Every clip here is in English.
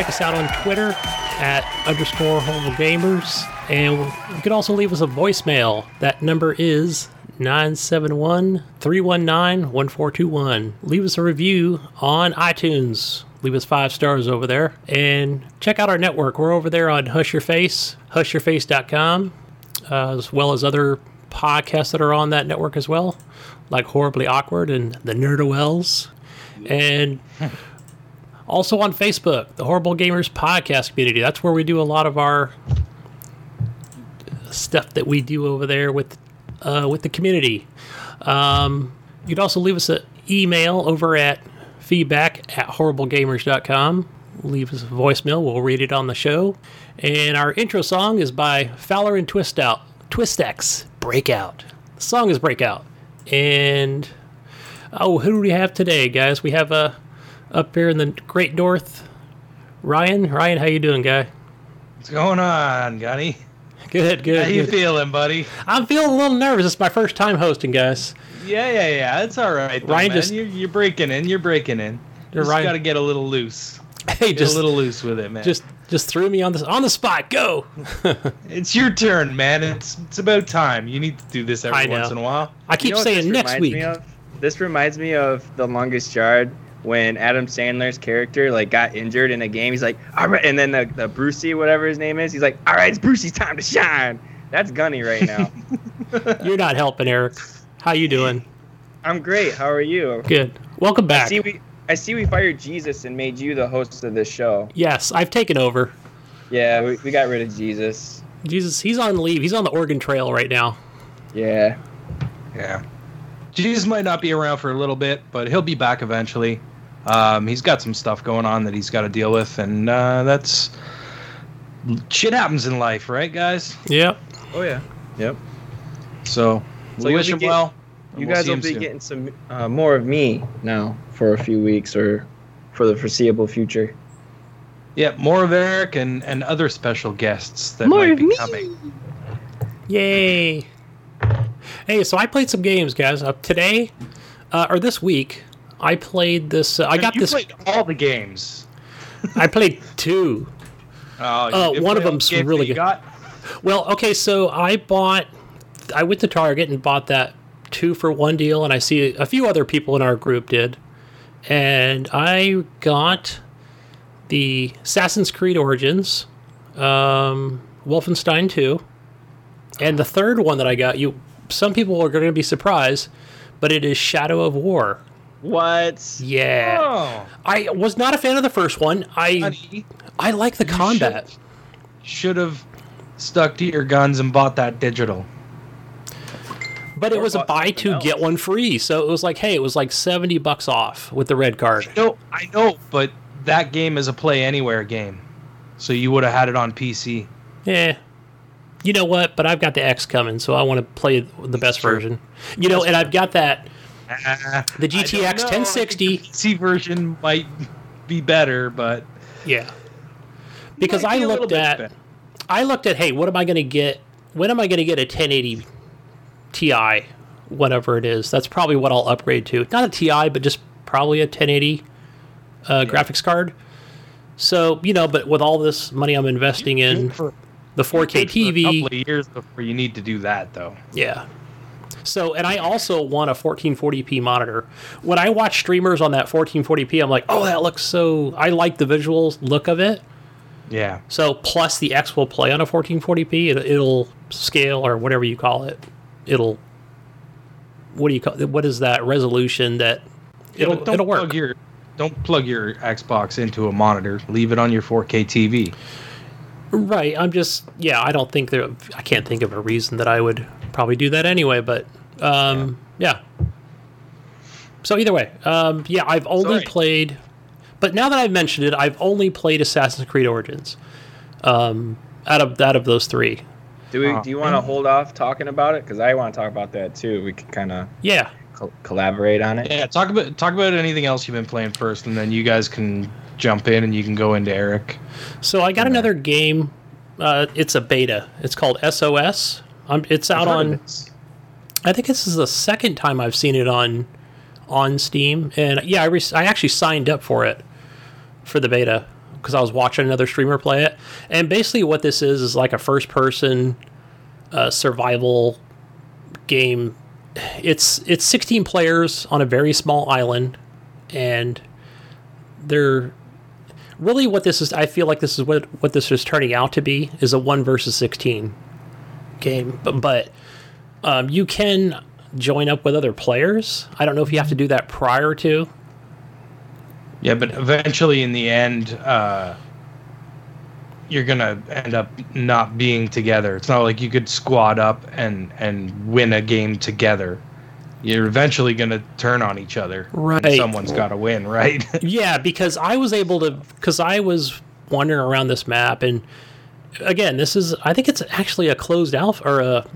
Check us out on Twitter at underscore Horrible Gamers, and you can also leave us a voicemail. That number is 971 319 1421. Leave us a review on iTunes. Leave us five stars over there. And check out our network. We're over there on Hush Your Face, hushyourface.com uh, as well as other podcasts that are on that network as well, like Horribly Awkward and the Nerdowells. And also on Facebook, the Horrible Gamers Podcast Community. That's where we do a lot of our stuff that we do over there with uh, with the community. Um, you can also leave us an email over at feedback at horriblegamers.com. Leave us a voicemail. We'll read it on the show. And our intro song is by Fowler and Twist Out. Twistex Breakout. The song is Breakout. And oh, who do we have today, guys? We have uh, up here in the Great North, Ryan. Ryan, how you doing, guy? What's going on, Gunny? Good, good. How you good. feeling, buddy? I'm feeling a little nervous. It's my first time hosting, guys. Yeah, yeah, yeah. It's all right. Though, Ryan man. just- you're, you're breaking in. You're breaking in. You're just Ryan- got to get a little loose. Hey, Get just a little loose with it, man. just just threw me on the on the spot. Go. it's your turn, man. It's it's about time. You need to do this every once in a while. I keep You know saying next week. of? This reminds me of The Longest Yard when Adam Sandler's character like got injured in a game. He's like, all right, and then the, the Brucey, whatever his name is, he's like, all right, it's Brucey's time to shine. That's Gunny right now. You're not helping, Eric. How you doing? I'm great. How are you? Good. Welcome back. I back. see we I see we fired Jesus and made you the host of this show. Yes, I've taken over. Yeah, we, we got rid of Jesus. Jesus, he's on leave. He's on the Oregon Trail right now. Yeah. Yeah. Jesus might not be around for a little bit, but he'll be back eventually. Um, he's got some stuff going on that he's got to deal with, and uh, that's shit happens in life, right, guys? Yep. Oh yeah. Yep. So, So we you'll wish him get- well. and You we'll guys will be soon. getting some uh, more of me now for a few weeks or for the foreseeable future. Yeah, more of Eric and, and other special guests that More might of be me. coming. Yay. Hey, so I played some games, guys. Uh, today, uh, or this week, I played this. Uh, I got you this. played all the games. I played two. Oh, you Uh, one of them's the really you good. Got? Well, okay, so I bought. I went to Target and bought that two for one deal, and I see a few other people in our group did. And I got the Assassin's Creed Origins, um, Wolfenstein 2, and the third one that I got, you some people are going to be surprised, but it is Shadow of War. What? Yeah. Oh, I was not a fan of the first one. I honey, I like the combat. should have stuck to your guns and bought that digital. But it was a buy two else. get one free, so it was like, hey, it was like seventy bucks off with the red card. No, I know, but that game is a play anywhere game, so you would have had it on PC. Yeah. You know what? But I've got the X coming, so I want to play the best version. You know, and I've got that The GTX know. I think 1060. the PC version might be better, but Yeah. Because might I be looked at better. I looked at, hey, what am I going to get? When am I going to get a 1080 Ti, whatever it is? That's probably what I'll upgrade to. Not a Ti, but just probably a 1080 uh, graphics card. So you know, but with all this money I'm investing in for the 4K for a TV, couple of years before you need to do that, though. yeah. So, and I also want a 1440p monitor. When I watch streamers on that 1440p, I'm like, oh, that looks so. I like the visuals look of it. Yeah, So plus the X will play on a 1440p. It, it'll scale or whatever you call it. It'll what do you call what is that resolution that it'll don't it'll work. Plug your, don't plug your Xbox into a monitor. Leave it on your 4K TV. Right. I'm just yeah. I don't think there. I can't think of a reason that I would probably do that anyway. But um, yeah. So either way, um, yeah, I've only Sorry. played. But now that I've mentioned it, I've only played Assassin's Creed Origins. Um, out of out of those three, Do we? Oh. Do you want to hold off talking about it? Because I want to talk about that too. We could kind of yeah. co- collaborate on it. Yeah, talk about talk about anything else you've been playing first, and then you guys can jump in and you can go into Eric. So I got another game. Uh, it's a beta. It's called SOS. Um, it's out I've heard of on. this. I think this is the second time I've seen it on on Steam, and yeah, I re- I actually signed up for it for the beta because I was watching another streamer play it. And basically, what this is is like a first person uh, survival game. It's it's 16 players on a very small island, and they're really what this is. I feel like this is what what this is turning out to be is a one versus 16 game, but, but um, you can join up with other players. I don't know if you have to do that prior to. Yeah, but eventually, in the end, uh, you're gonna end up not being together. It's not like you could squad up and and win a game together. You're eventually gonna turn on each other. and Right. someone's got to win, right? Yeah, because I was able to because I was wandering around this map and again, this is I think it's actually a closed alpha or a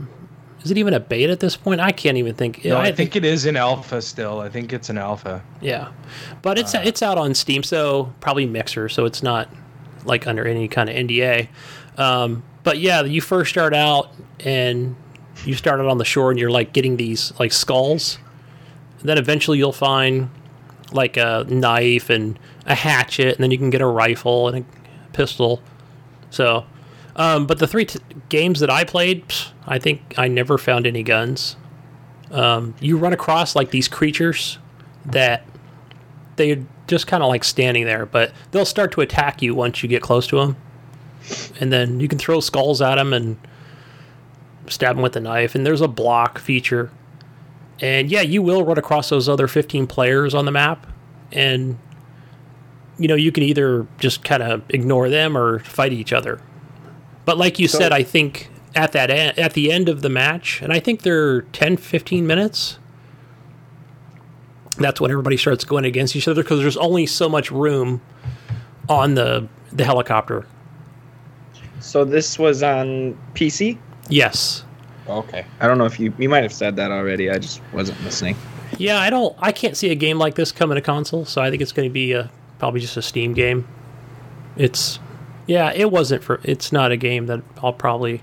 is it even a beta at this point? I can't even think. no, I think it is in alpha still. I think it's an alpha. yeah, but it's it's out on Steam, so probably Mixer, so it's not like under any kind of NDA. Um, but yeah, you first start out and you start out on the shore and you're like getting these like skulls. then eventually you'll find like a knife and a hatchet, and then you can get a rifle and a pistol. So, um, but the three t- games that I played, psh, I think I never found any guns. Um, you run across like these creatures that they're just kind of like standing there, but they'll start to attack you once you get close to them. And then you can throw skulls at them and stab them with a knife. And there's a block feature. And yeah, you will run across those other 15 players on the map. And, you know, you can either just kind of ignore them or fight each other. But like you So- said, I think at that en- at the end of the match, and I think they're 10, 15 minutes, that's when everybody starts going against each other because there's only so much room on the the helicopter. So this was on PC. Yes. Okay. I don't know if you you might have said that already. I just wasn't listening. Yeah, I don't. I can't see a game like this coming to console, so I think it's going to be a probably just a Steam game. It's, yeah, it wasn't for. It's not a game that I'll probably.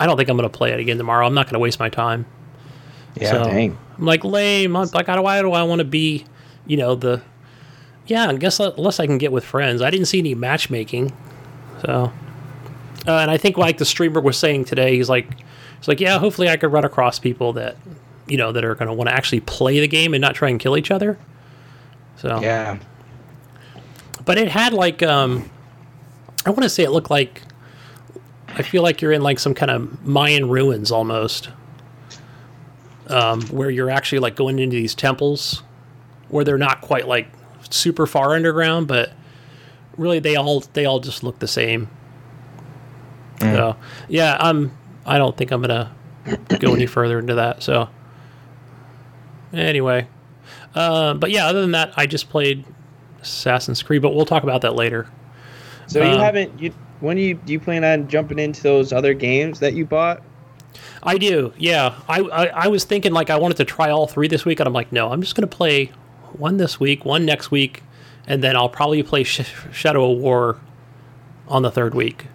I don't think I'm going to play it again tomorrow. I'm not going to waste my time. Yeah, So- Dang. I'm like lame. I'm like, why do I want to be, you know, the. Yeah, I guess unless I can get with friends. I didn't see any matchmaking, so. Uh, and I think like the streamer was saying today, he's like, he's like, yeah, hopefully I could run across people that, you know, that are going to want to actually play the game and not try and kill each other. So yeah. but it had like um i don't want to say it looked like i feel like you're in like some kind of mayan ruins almost um where you're actually like going into these temples where they're not quite like super far underground but really they all they all just look the same so yeah i'm i don't think i'm gonna go any further into that. So anyway, uh, but yeah, other than that, I just played Assassin's Creed, but we'll talk about that later. So you Um, haven't you when do you do you plan on jumping into those other games that you bought? I do, yeah. I, I I was thinking like I wanted to try all three this week, and I'm like, no, I'm just gonna play one this week, one next week, and then I'll probably play Sh- Shadow of War on the third week.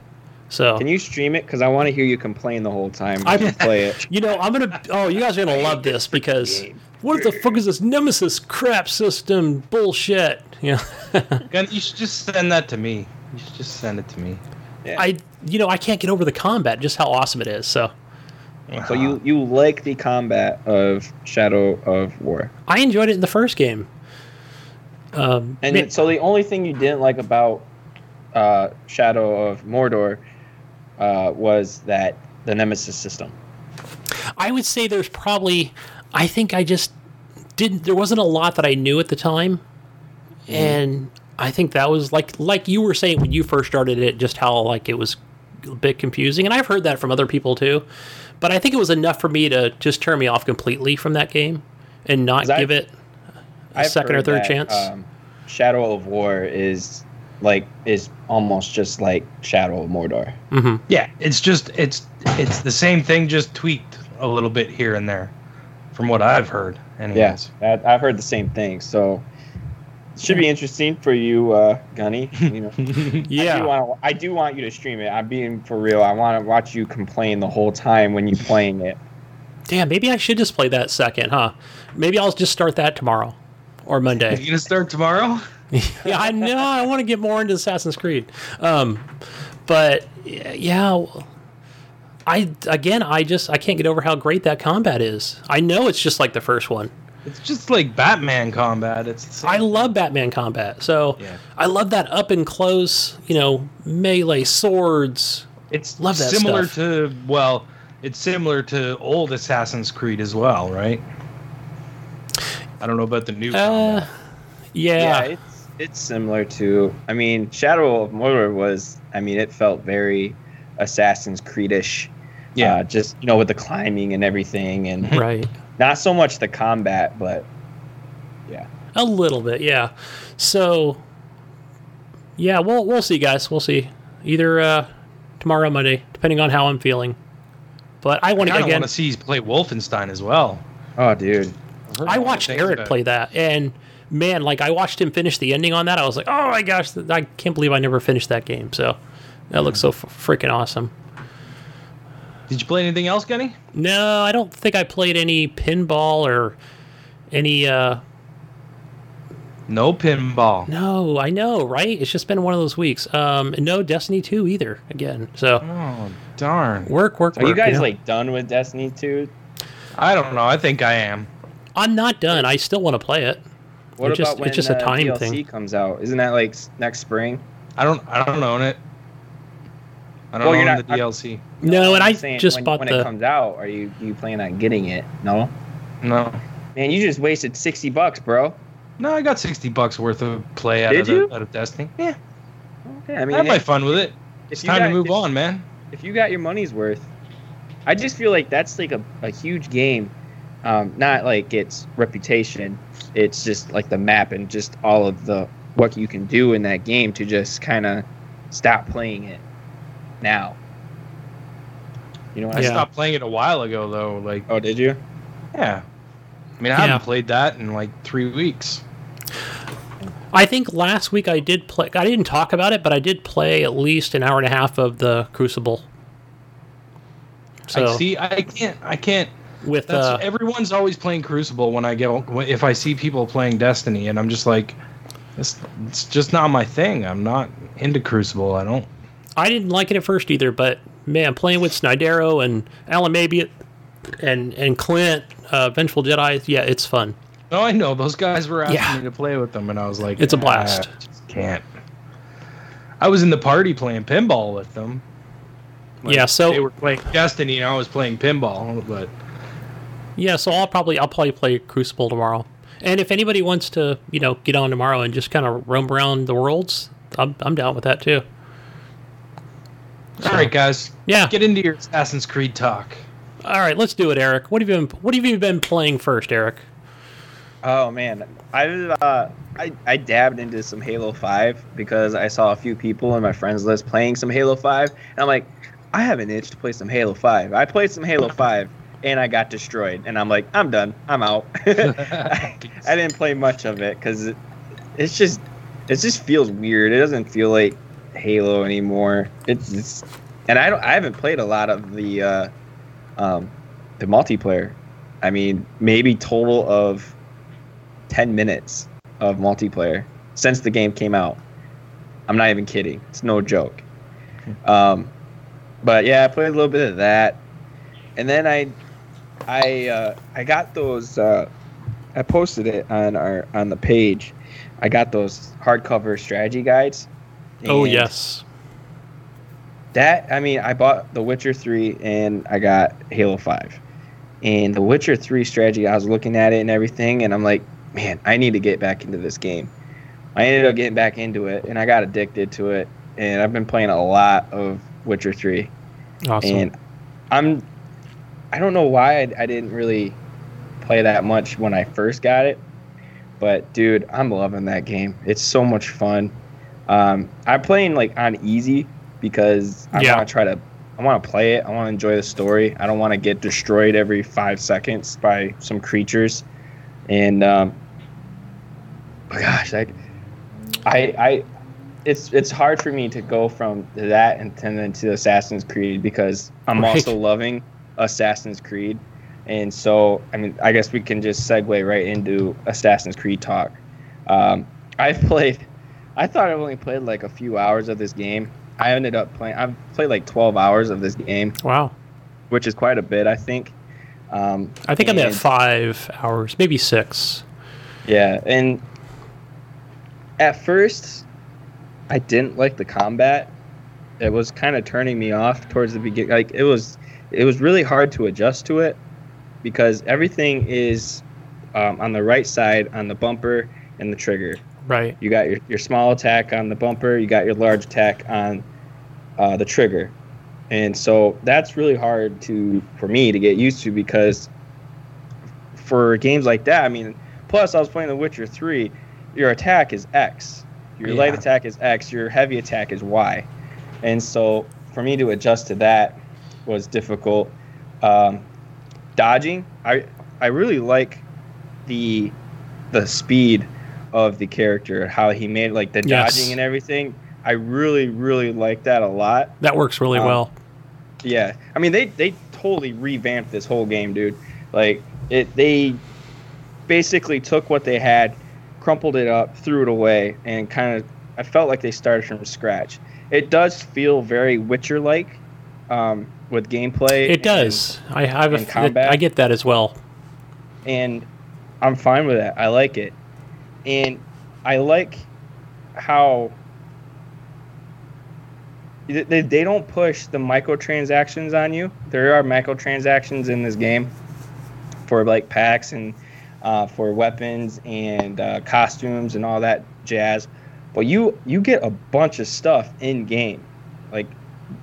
So Can you stream it? Because I want to hear you complain the whole time. I- I play it. You know, I'm gonna. Oh, you guys are gonna love this because what the fuck is this Nemesis crap system bullshit? You know, Gun, you should just send that to me. You should just send it to me. I, you know, I can't get over the combat, just how awesome it is. So So you you like the combat of Shadow of War, I enjoyed it in the first game. Um, and man, so the only thing you didn't like about uh, Shadow of Mordor uh, was that the Nemesis system. I would say there's probably, I think I just didn't. There wasn't a lot that I knew at the time, and I think that was like like you were saying when you first started it, just how like it was a bit confusing, and I've heard that from other people too. But I think it was enough for me to just turn me off completely from that game and not 'Cause I- give it a I've second or third that, chance. Um, Shadow of War is like is almost just like Shadow of Mordor. Yeah, it's just it's it's the same thing, just tweaked a little bit here and there, from what I've heard. Anyways. Yes, I've heard the same thing. So it should be interesting for you, uh, Gunny. You know, I do, yeah, want I do want you to stream it. I'm being for real. I want to watch you complain the whole time when you're playing it. damn. Maybe I should just play that second, huh? Maybe I'll just start that tomorrow or Monday. You gonna start tomorrow? yeah, I know. I want to get more into Assassin's Creed. Um, but yeah, I again, I just I can't get over how great that combat is. I know it's just like the first one. It's just like Batman combat. It's the. I love Batman combat, so Yeah. I love that up and close, you know, melee swords. it's love that similar stuff. to well, it's similar to old Assassin's Creed as well, right? I don't know about the new. Uh, combat. yeah, Yeah, it's it's similar to. I mean, Shadow of Mordor was. I mean, it felt very Assassin's Creedish. Yeah. uh, just you know with the climbing and everything, and right. Not so much the combat, but yeah. A little bit, yeah. So, yeah, we'll we'll see, guys. We'll see. Either uh, tomorrow, or Monday, depending on how I'm feeling. But I want to kind of again. want to see you play Wolfenstein as well. Oh, dude. I've I watched Eric play that, and man, like I watched him finish the ending on that. I was like, oh my gosh, I can't believe I never finished that game. So that looks so f- freaking awesome. Did you play anything else, Gunny? No, I don't think I played any pinball or any. uh No pinball. No, I know, right? It's just been one of those weeks. Um, no Destiny two either. Again, so Oh darn! work, work, Are work. you guys know? like done with Destiny 2? I don't know. I think I am. I'm not done. I still want to play it. What It's about just- when it's just a uh, time DLC thing. comes out? Isn't that like next spring? I don't. I don't own it. I don't Well, you're own not- the DLC. No, and I'm saying just when, bought when the. it comes out. Are you you plan on getting it? No. No. Man, you just wasted sixty bucks, bro. No, I got sixty bucks worth of play out Did of you? The, out of Destiny. Yeah, Okay, I I mean, had my if, fun with it. It's time got- to move if- on, man. If you got your money's worth, I just feel like that's like a, a huge game. Um, not like its reputation. It's just like the map and just all of the what you can do in that game to just kind of stop playing it now. You know what I I Yeah. mean? stopped playing it a while ago, though. Like, Oh, did you? yeah. I mean, I Yeah. haven't played that in like three weeks. I think last week I did play. I didn't talk about it, but I did play at least an hour and a half of the Crucible. So I see. I can't. I can't. with That's uh, everyone's always playing Crucible when I get if I see people playing Destiny, and I'm just like, it's, it's just not my thing. I'm not into Crucible. I don't. I didn't like it at first either, but man, playing with Snydero and Alan Mabiot and and Clint, uh, Vengeful Jedi, yeah, it's fun. No, I know those guys were asking Yeah. me to play with them, and I was like, It's a "Ah, blast." I just can't. I was in the party playing pinball with them. Yeah, so- they were playing Destiny, and I was playing pinball. But Yeah, so I'll probably I'll probably play Crucible tomorrow. And if anybody wants to, you know, get on tomorrow and just kind of roam around the worlds, I'm I'm down with that too. All right, guys, Yeah. get into your Assassin's Creed talk. All right, let's do it, Eric. What have you been What have you been playing first, Eric? Oh man, I uh, I I dabbed into some Halo Five because I saw a few people in my friends list playing some Halo Five, and I'm like, I have an itch to play some Halo Five. I played some Halo Five, and I got destroyed, and I'm like, I'm done. I'm out. I, I didn't play much of it because it, it's just it just feels weird. It doesn't feel like Halo anymore. It's, and I don't I haven't played a lot of the uh, um, the multiplayer. I mean, maybe total of 10 minutes of multiplayer since the game came out. I'm not even kidding. It's no joke. Um, but yeah, I played a little bit of that, and then I, I, uh, I got those. Uh, I posted it on our on the page. I got those hardcover strategy guides. Oh yes. That I mean, I bought The Witcher three and I got Halo five, and The Witcher three strategy. I was looking at it and everything, and I'm like, man, I need to get back into this game. I ended up getting back into it, and I got addicted to it, and I've been playing a lot of Witcher three, Awesome. and I'm, I don't know why I, I didn't really play that much when I first got it, but dude, I'm loving that game. It's so much fun. Um, I'm playing like on easy because I Yeah. want to try to. I want to play it. I want to enjoy the story. I don't want to get destroyed every five seconds by some creatures. And um, oh gosh, I, I, I, it's it's hard for me to go from that and then to Assassin's Creed because I'm Right. also loving Assassin's Creed, and so I mean I guess we can just segue right into Assassin's Creed talk. Um, I've played, I thought I've only played like a few hours of this game. I ended up playing. I've played like 12 hours of this game, wow. which is quite a bit, I think. Um, I think I'm at five hours, maybe six. Yeah, and at first, I didn't like the combat. It was kind of turning me off towards the beginning. Like it was, it was really hard to adjust to it because everything is um, on the right side on the bumper and the trigger. Right. You got your, your small attack on the bumper. You got your large attack on uh, the trigger, and so that's really hard to for me to get used to because for games like that, I mean, plus I was playing The Witcher Three. Your attack is X. Your light attack is X. Your heavy attack is Y, and so for me to adjust to that was difficult. Um, dodging, I I really like the the speed of the character, how he made like the Yes. dodging and everything. I really, really like that a lot. That works really Um, well. Yeah, I mean they they totally revamped this whole game, dude. Like it, they basically took what they had, crumpled it up, threw it away, and kind of. I felt like they started from scratch. It does feel very Witcher-like um, with gameplay. It does. I have a, combat. I get that as well. and I'm fine with that. I like it, and I like how they, they, don't push the microtransactions on you. There are microtransactions in this game for like packs and uh, for weapons and uh, costumes and all that jazz, but you you get a bunch of stuff in game. Like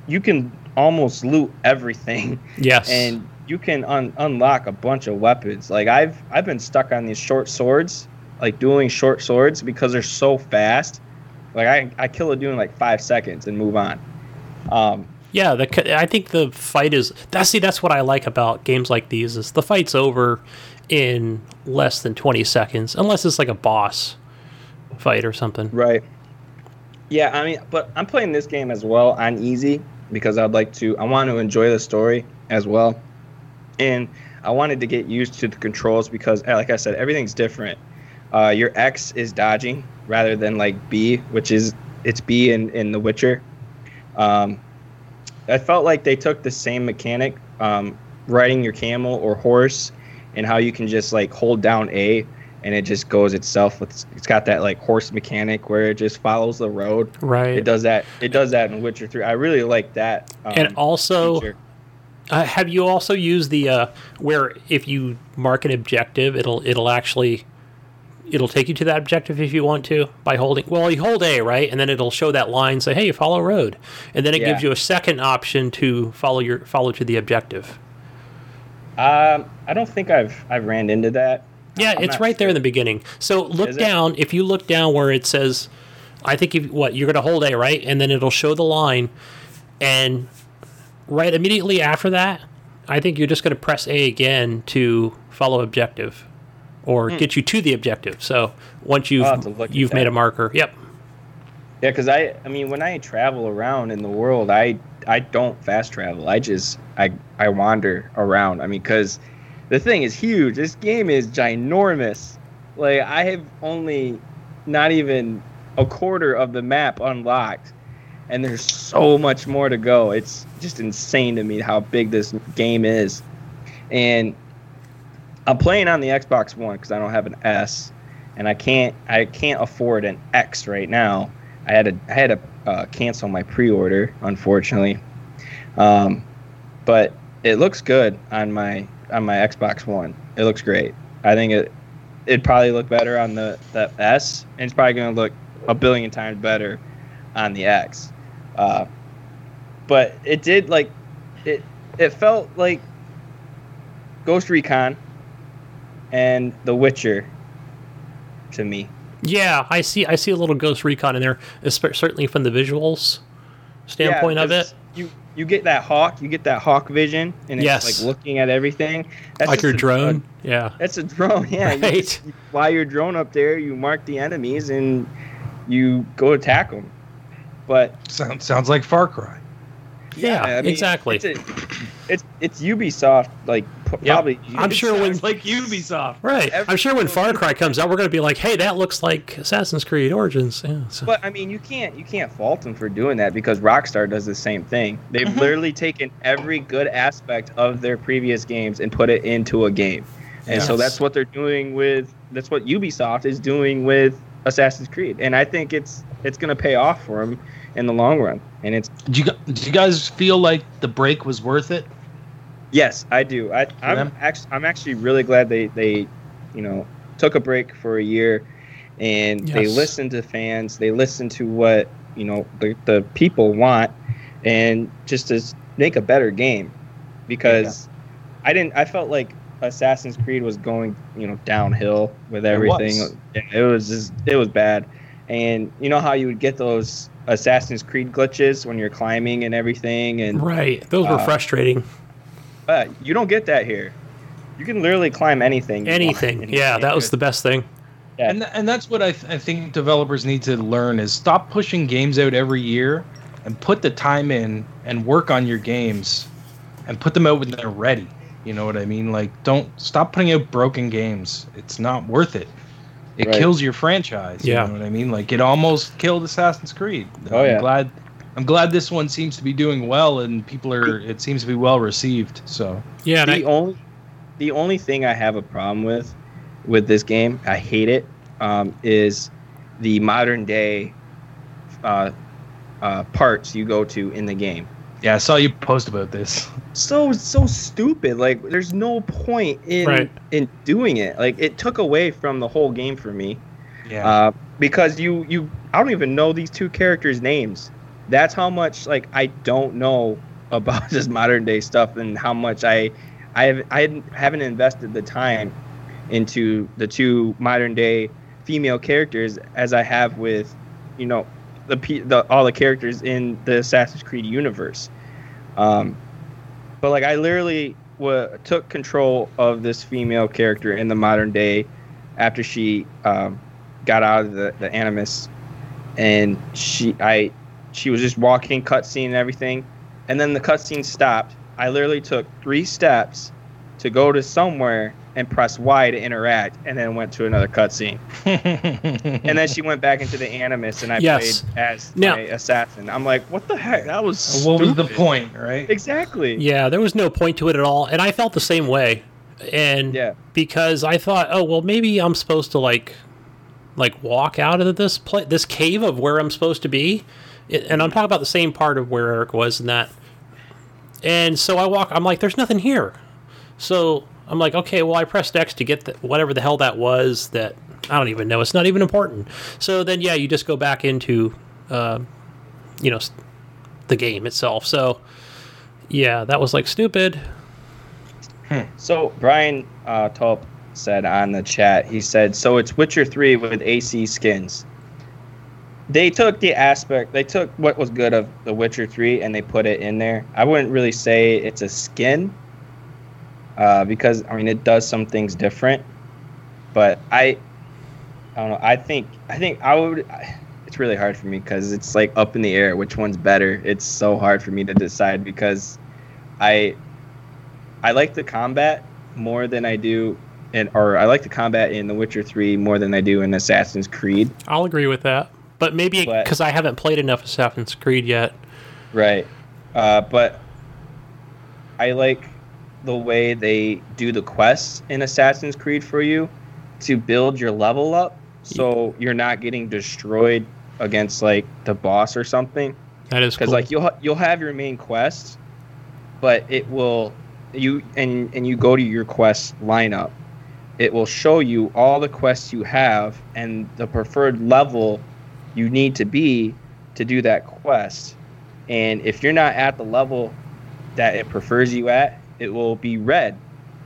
you can almost loot everything Yes. and you can un- unlock a bunch of weapons. Like I've I've been stuck on these short swords, like dueling short swords because they're so fast. Like I I kill a dude in like five seconds and move on. Um, Yeah, the I think the fight is that's see that's what I like about games like these is the fight's over in less than 20 seconds unless it's like a boss fight or something. right. Yeah, I mean, but I'm playing this game as well on easy because I'd like to. I want to enjoy the story as well, and I wanted to get used to the controls because, like I said, everything's different. Uh, your X is dodging rather than like B, which is it's B in in The Witcher. Um, I felt like they took the same mechanic, um, riding your camel or horse, and how you can just like hold down A and it just goes itself. It's, it's got that like horse mechanic where it just follows the road. Right. It does that. It does that in Witcher Three. I really like that. Um, and also. Uh, have you also used the uh, where if you mark an objective, it'll it'll actually it'll take you to that objective if you want to by holding. Well, you hold A right, and then it'll show that line say, "Hey, follow road," and then it gives you a second option to follow your follow to the objective. Um, I don't think I've I've ran into that. Yeah, I'm it's right there in the beginning. So look down. If you look down where it says, I think if what you're going to hold A right, and then it'll show the line, and right immediately after that, I think you're just going to press A again to follow objective, or hmm. get you to the objective. So once you've. I'll have to look at you've made that. a marker. Yep. Yeah, because I I mean when I travel around in the world, I I don't fast travel. I just I I wander around. I mean, because the thing is huge. This game is ginormous. Like I have only not even a quarter of the map unlocked, and there's so much more to go. It's just insane to me how big this game is, and I'm playing on the Xbox One because I don't have an S, and I can't I can't afford an X right now. I had to I had to uh, cancel my pre-order, unfortunately. Um, but it looks good on my on my Xbox One. It looks great. I think it it'd probably look better on the the S, and it's probably gonna look a billion times better on the X. Uh, but it did like it it felt like Ghost Recon and The Witcher to me. Yeah, I see. I see a little Ghost Recon in there, espe- certainly from the visuals standpoint of because it. You you get that hawk, you get that hawk vision, and it's Yes. like looking at everything. That's Like just your a- drone. yeah. a- that's a drone, yeah. You Right. just- you fly your drone up there, you mark the enemies, and you go attack them. But Sounds sounds like Far Cry. Yeah, I mean, exactly. It's, a, it's it's Ubisoft, like p- Yep. I'm sure when like Ubisoft. right, every I'm sure when Far Cry comes out, we're going to be like, "Hey, that looks like Assassin's Creed Origins." Yeah, so. But I mean, you can't you can't fault them for doing that because Rockstar does the same thing. They've Mm-hmm. literally taken every good aspect of their previous games and put it into a game, and so that's what they're doing with that's what Ubisoft is doing with Assassin's Creed, and I think it's it's gonna pay off for them in the long run. And it's do you, gu- did you guys feel like the break was worth it? Yes, I do. I I'm actually I'm actually really glad they they you know took a break for a year, and they listened to fans. They listened to what you know the the people want, and just to make a better game, because I didn't. I felt like Assassin's Creed was going you know downhill with everything. was. It was just it was bad, and you know how you would get those Assassin's Creed glitches when you're climbing and everything, and right, those were Uh, frustrating. But you don't get that here. You can literally climb anything. you want Anything. Yeah, that was the best thing. Yeah. And th- and that's what I, th- I think developers need to learn is stop pushing games out every year and put the time in and work on your games and put them out when they're ready. You know what I mean? Like don't stop putting out broken games. It's not worth it. It Right. kills your franchise. Yeah. You know what I mean? Like it almost killed Assassin's Creed. Oh, I'm yeah. glad I'm glad this one seems to be doing well and people are it seems to be well received. So Yeah, the I, only the only thing I have a problem with with this game, I hate it, um, is the modern day uh, uh, parts you go to in the game. yeah, I saw you post about this. So so stupid. Like there's no point in Right. in doing it. Like it took away from the whole game for me. Yeah. uh, because you you I don't even know these two characters' names. That's how much like I don't know about this modern day stuff and how much I I have I haven't invested the time into the two modern day female characters as I have with you know the, the all the characters in the Assassin's Creed universe. Um, but like I literally wa took control of this female character in the modern day after she um, got out of the, the animus and she I she was just walking cutscene and everything and then the cutscene stopped I literally took three steps to go to somewhere and press Y to interact and then went to another cutscene and then she went back into the animus and I Yes. played as Now- my assassin I'm like what the heck that was what was the point, right? exactly yeah, there was no point to it at all, and I felt the same way. And Yeah. because I thought, oh well, maybe I'm supposed to like, like walk out of this pla this cave of where I'm supposed to be, It- and I'm talking about the same part of where Eric was in that. And so I walk. I'm like, there's nothing here. So I'm like, okay, well, I pressed X to get the, whatever the hell that was. That I don't even know. It's not even important. So then, yeah, you just go back into, uh, you know, the game itself. So yeah, that was like stupid. So Brian uh, Tulp said on the chat, he said, "So it's Witcher three with AC skins." They took the aspect, they took what was good of The Witcher three, and they put it in there. I wouldn't really say it's a skin, uh, because I mean it does some things different, but I, I don't know. I think I think I would. It's really hard for me because it's like up in the air which one's better. It's so hard for me to decide because I I like the combat more than I do in or I like the combat in The Witcher 3 more than I do in Assassin's Creed. I'll agree with that. But maybe because I haven't played enough Assassin's Creed yet. Right. Uh, but I like the way they do the quests in Assassin's Creed for you to build your level up so you're not getting destroyed against like the boss or something. That is because cool. like you'll ha- you'll have your main quest, but it will you and and you go to your quest lineup. It will show you all the quests you have and the preferred level you need to be to do that quest. And if you're not at the level that it prefers you at, it will be red.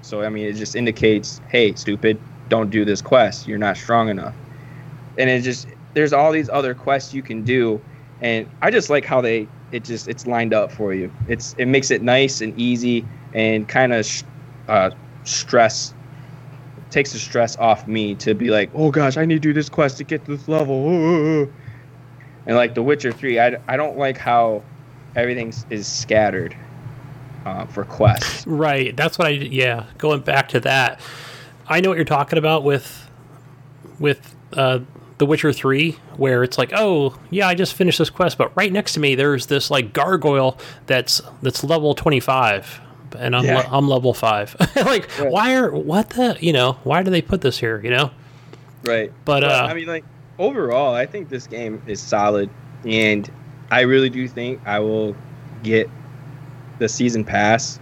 So I mean, it just indicates, hey, stupid, don't do this quest. You're not strong enough. And it just there's all these other quests you can do, and I just like how they it just it's lined up for you. It's it makes it nice and easy and kind of uh, stress takes the stress off me to be like, oh gosh, I need to do this quest to get to this level. And like The Witcher Three, I, I don't like how everything is scattered uh, for quests. Right. That's what I. Yeah. Going back to that, I know what you're talking about with with uh, The Witcher Three, where it's like, oh yeah, I just finished this quest, but right next to me there's this like gargoyle that's that's level 25. And I'm, Yeah. le- I'm level five. like, Right. why are what the you know why do they put this here? You know, Right. But, uh, I mean, like overall, I think this game is solid, and I really do think I will get the season pass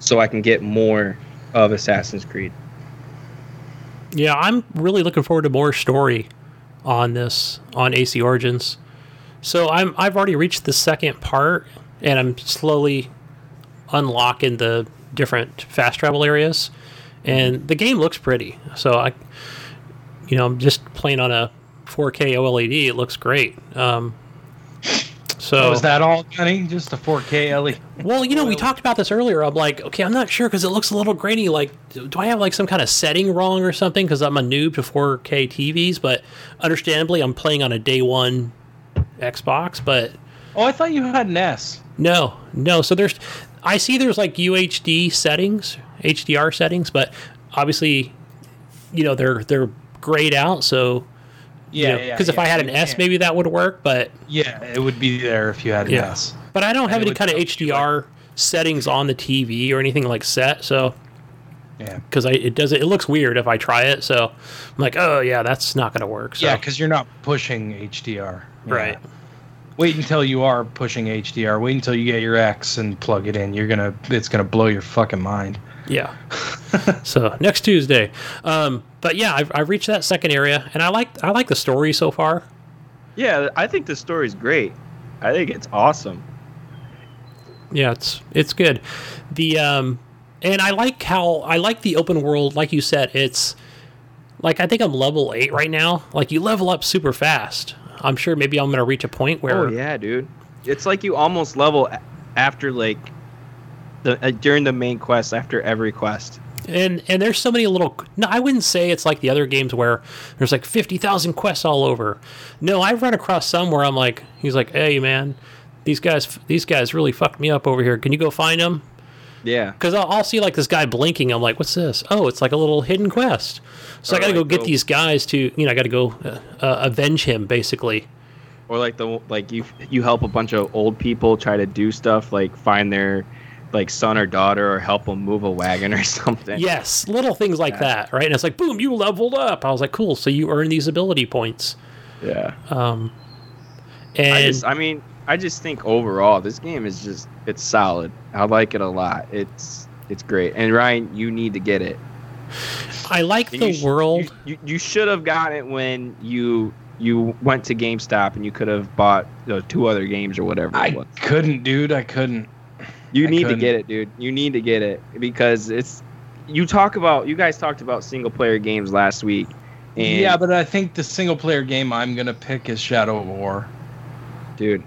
so I can get more of Assassin's Creed. Yeah, I'm really looking forward to more story on this on AC Origins. So I'm I've already reached the second part and I'm slowly unlocking the different fast travel areas and the game looks pretty. So I you know, I'm just playing on a 4K OLED. It looks great. Um so Was that all, Johnny? Just a 4K LE? well, you know, we talked about this earlier. I'm like, okay, I'm not sure because it looks a little grainy. Like, do I have like some kind of setting wrong or something? Because I'm a noob to 4K TVs, but understandably, I'm playing on a day one Xbox. But Oh, I thought you had an S. no, no. So there's, I see there's like UHD settings, HDR settings, but obviously, you know, they're they're grayed out. So Yeah, because if I had an S, maybe that would work. But Yeah, it would be there if you had an Yeah. S. But I don't have it any kind of you, HDR settings on the TV or anything like set. So Yeah. because I it does it, it looks weird if I try it. So I'm like, oh yeah, that's not gonna work. So. Yeah, because you're not pushing HDR. Yeah. right. Wait until you are pushing HDR. Wait until you get your X and plug it in. You're gonna, it's gonna blow your fucking mind. Yeah. so next Tuesday. Um, but yeah, I've, I've reached that second area, and I like I like the story so far. Yeah, I think the story's great. I think it's awesome. Yeah, it's it's good. The um, and I like how I like the open world. Like you said, it's like I think I'm level eight right now. Like you level up super fast. I'm sure maybe I'm gonna reach a point where Oh yeah, dude. It's like you almost level after like the uh, during the main quest after every quest. and and there's so many little no i wouldn't say it's like the other games where there's like 50000 quests all over no i've run across some where i'm like he's like hey man these guys these guys really fucked me up over here can you go find them Yeah. because I'll, I'll see like this guy blinking. I'm like what's this? Oh it's like a little hidden quest. So i gotta go get go- these guys to you know i gotta go uh, uh, avenge him basically. Or like the like you you help a bunch of old people try to do stuff like find their like son or daughter or help them move a wagon or something. yes little things like that right? And it's like boom you leveled up. I was like cool so you earn these ability points. Yeah. um and I just I mean I just think overall this game is just it's solid. I like it a lot. It's it's great. And Ryan, you need to get it. I like And the you sh- world. You, you, you should have gotten it when you you went to GameStop and you could have bought you know, two other games or whatever it I was. couldn't, dude. I couldn't. You I need to couldn't. get it, dude. You need to get it because it's. You talk about. You guys talked about single player games last week. And yeah, but I think the single player game I'm gonna pick is Shadow of War. Dude,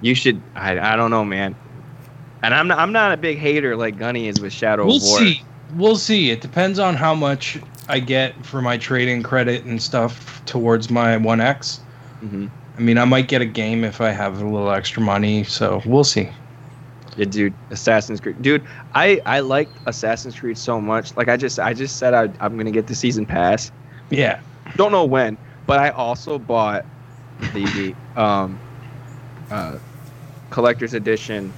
you should. I, I don't know, man. And I'm not. I'm not a big hater like Gunny is with Shadow We'll of War. see. We'll see. It depends on how much I get for my trading credit and stuff towards my One X. hmm I mean, I might get a game if I have a little extra money. So we'll see. Yeah, dude, Assassin's Creed, dude. I I liked Assassin's Creed so much. Like I just I just said I, I'm gonna get the season pass. Yeah. Don't know when, but I also bought the um uh collector's edition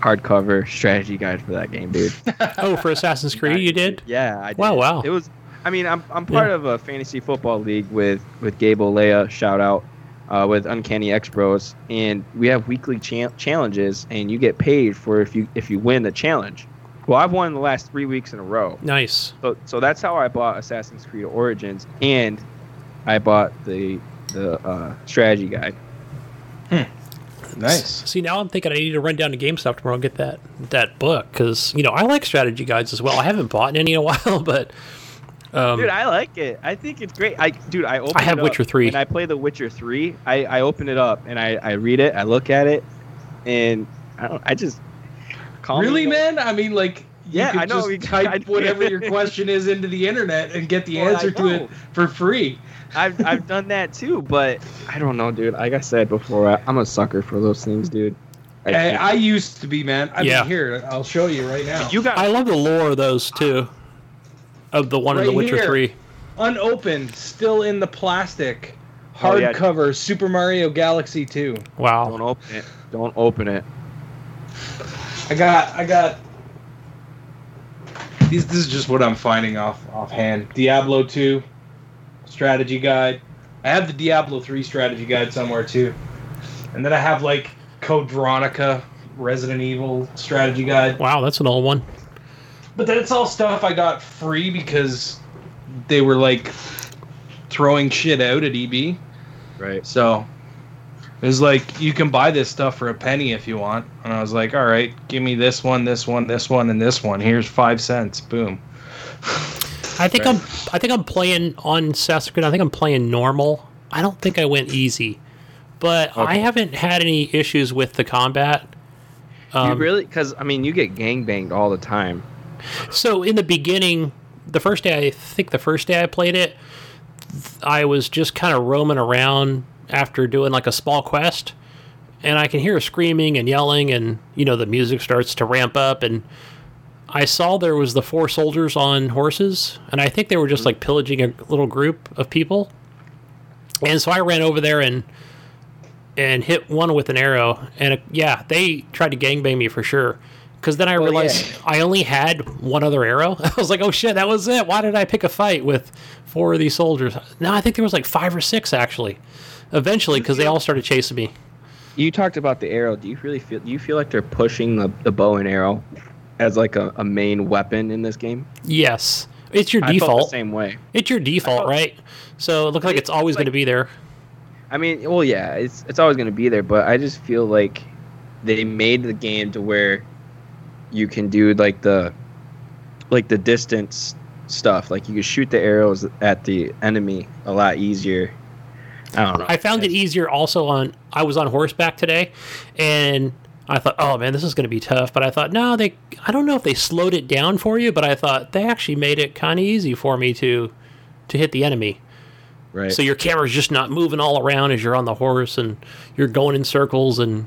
hardcover strategy guide for that game, dude. Oh, for Assassin's Creed, you did? Yeah, I did. Wow, wow. It was. I mean, I'm I'm part of a fantasy football league with with Gabe Leia. Shout out. Uh, with Uncanny X Bros, and we have weekly cha- challenges, and you get paid for if you if you win the challenge. Well, I've won the last three weeks in a row, Nice. so so that's how I bought Assassin's Creed Origins, and I bought the the uh, strategy guide. Nice. See, now I'm thinking I need to run down to GameStop tomorrow and get that that book because you know I like strategy guides as well. I haven't bought any in a while, but um, Dude, I like it. I think it's great. I dude, I open I have it up, Witcher 3. and I play The Witcher Three. I I open it up and I I read it. I look at it, and I don't. I just calm Really, me man? I mean, like, you Yeah, could I know, just we- type I- whatever your question is into the internet and get the Well, answer to it for free. I've I've done that too, but I don't know, dude. Like I said before, I, I'm a sucker for those things, dude. I I, I used to be, man. I Yeah. mean, here, I'll show you right now. you got I love the lore of those too. Of the one in The Right Witcher here. Three. Unopened, still in the plastic, Oh, yeah. hardcover Super Mario Galaxy 2. Wow! don't open it. Don't open it. I got, I got. These, this is just what I'm finding off offhand. Diablo 2 strategy guide. I have the Diablo 3 strategy guide somewhere too, and then I have like Code Veronica Resident Evil strategy guide. Wow, that's an old one. But then it's all stuff I got free because they were like throwing shit out at EB. Right. So it was like you can buy this stuff for a penny if you want. And I was like, all right, give me this one, this one, this one, and this one. Here's five cents. Boom. I think I'm. I think I'm playing on Assassin's Creed. I think I'm playing normal. I don't think I went easy, but I haven't had any issues with the combat. you Um, really? Because I mean, you get gang banged all the time. So in the beginning, the first day I think the first day I played it, I was just kind of roaming around after doing like a small quest, and I can hear screaming and yelling, and you know the music starts to ramp up, and I saw there was the four soldiers on horses, and I think they were just like pillaging a little group of people, and so I ran over there and and hit one with an arrow, and yeah, they tried to gangbang me for sure. Because then I oh, Well, realized yeah. I only had one other arrow. I was like, "Oh shit, that was it." Why did I pick a fight with four of these soldiers? No, I think there was like five or six actually. Eventually, because they all started chasing me. You talked about the arrow. Do you really feel? Do you feel like they're pushing the, the bow and arrow as like a, a main weapon in this game? Yes, it's your I default. same way. It's your default, felt- right? So it looks like It- it's always it's going to be there. I mean, well, yeah, it's it's always going to be there, but I just feel like they made the game to where you can do like the like the distance stuff. Like you can shoot the arrows at the enemy a lot easier. I don't know. I found it easier also on. I was on horseback today, and I thought, oh man, this is going to be tough. But I thought, no, they. I don't know if they slowed it down for you, but I thought they actually made it kind of easy for me to to hit the enemy. right. So your camera's just not moving all around as you're on the horse, and you're going in circles, and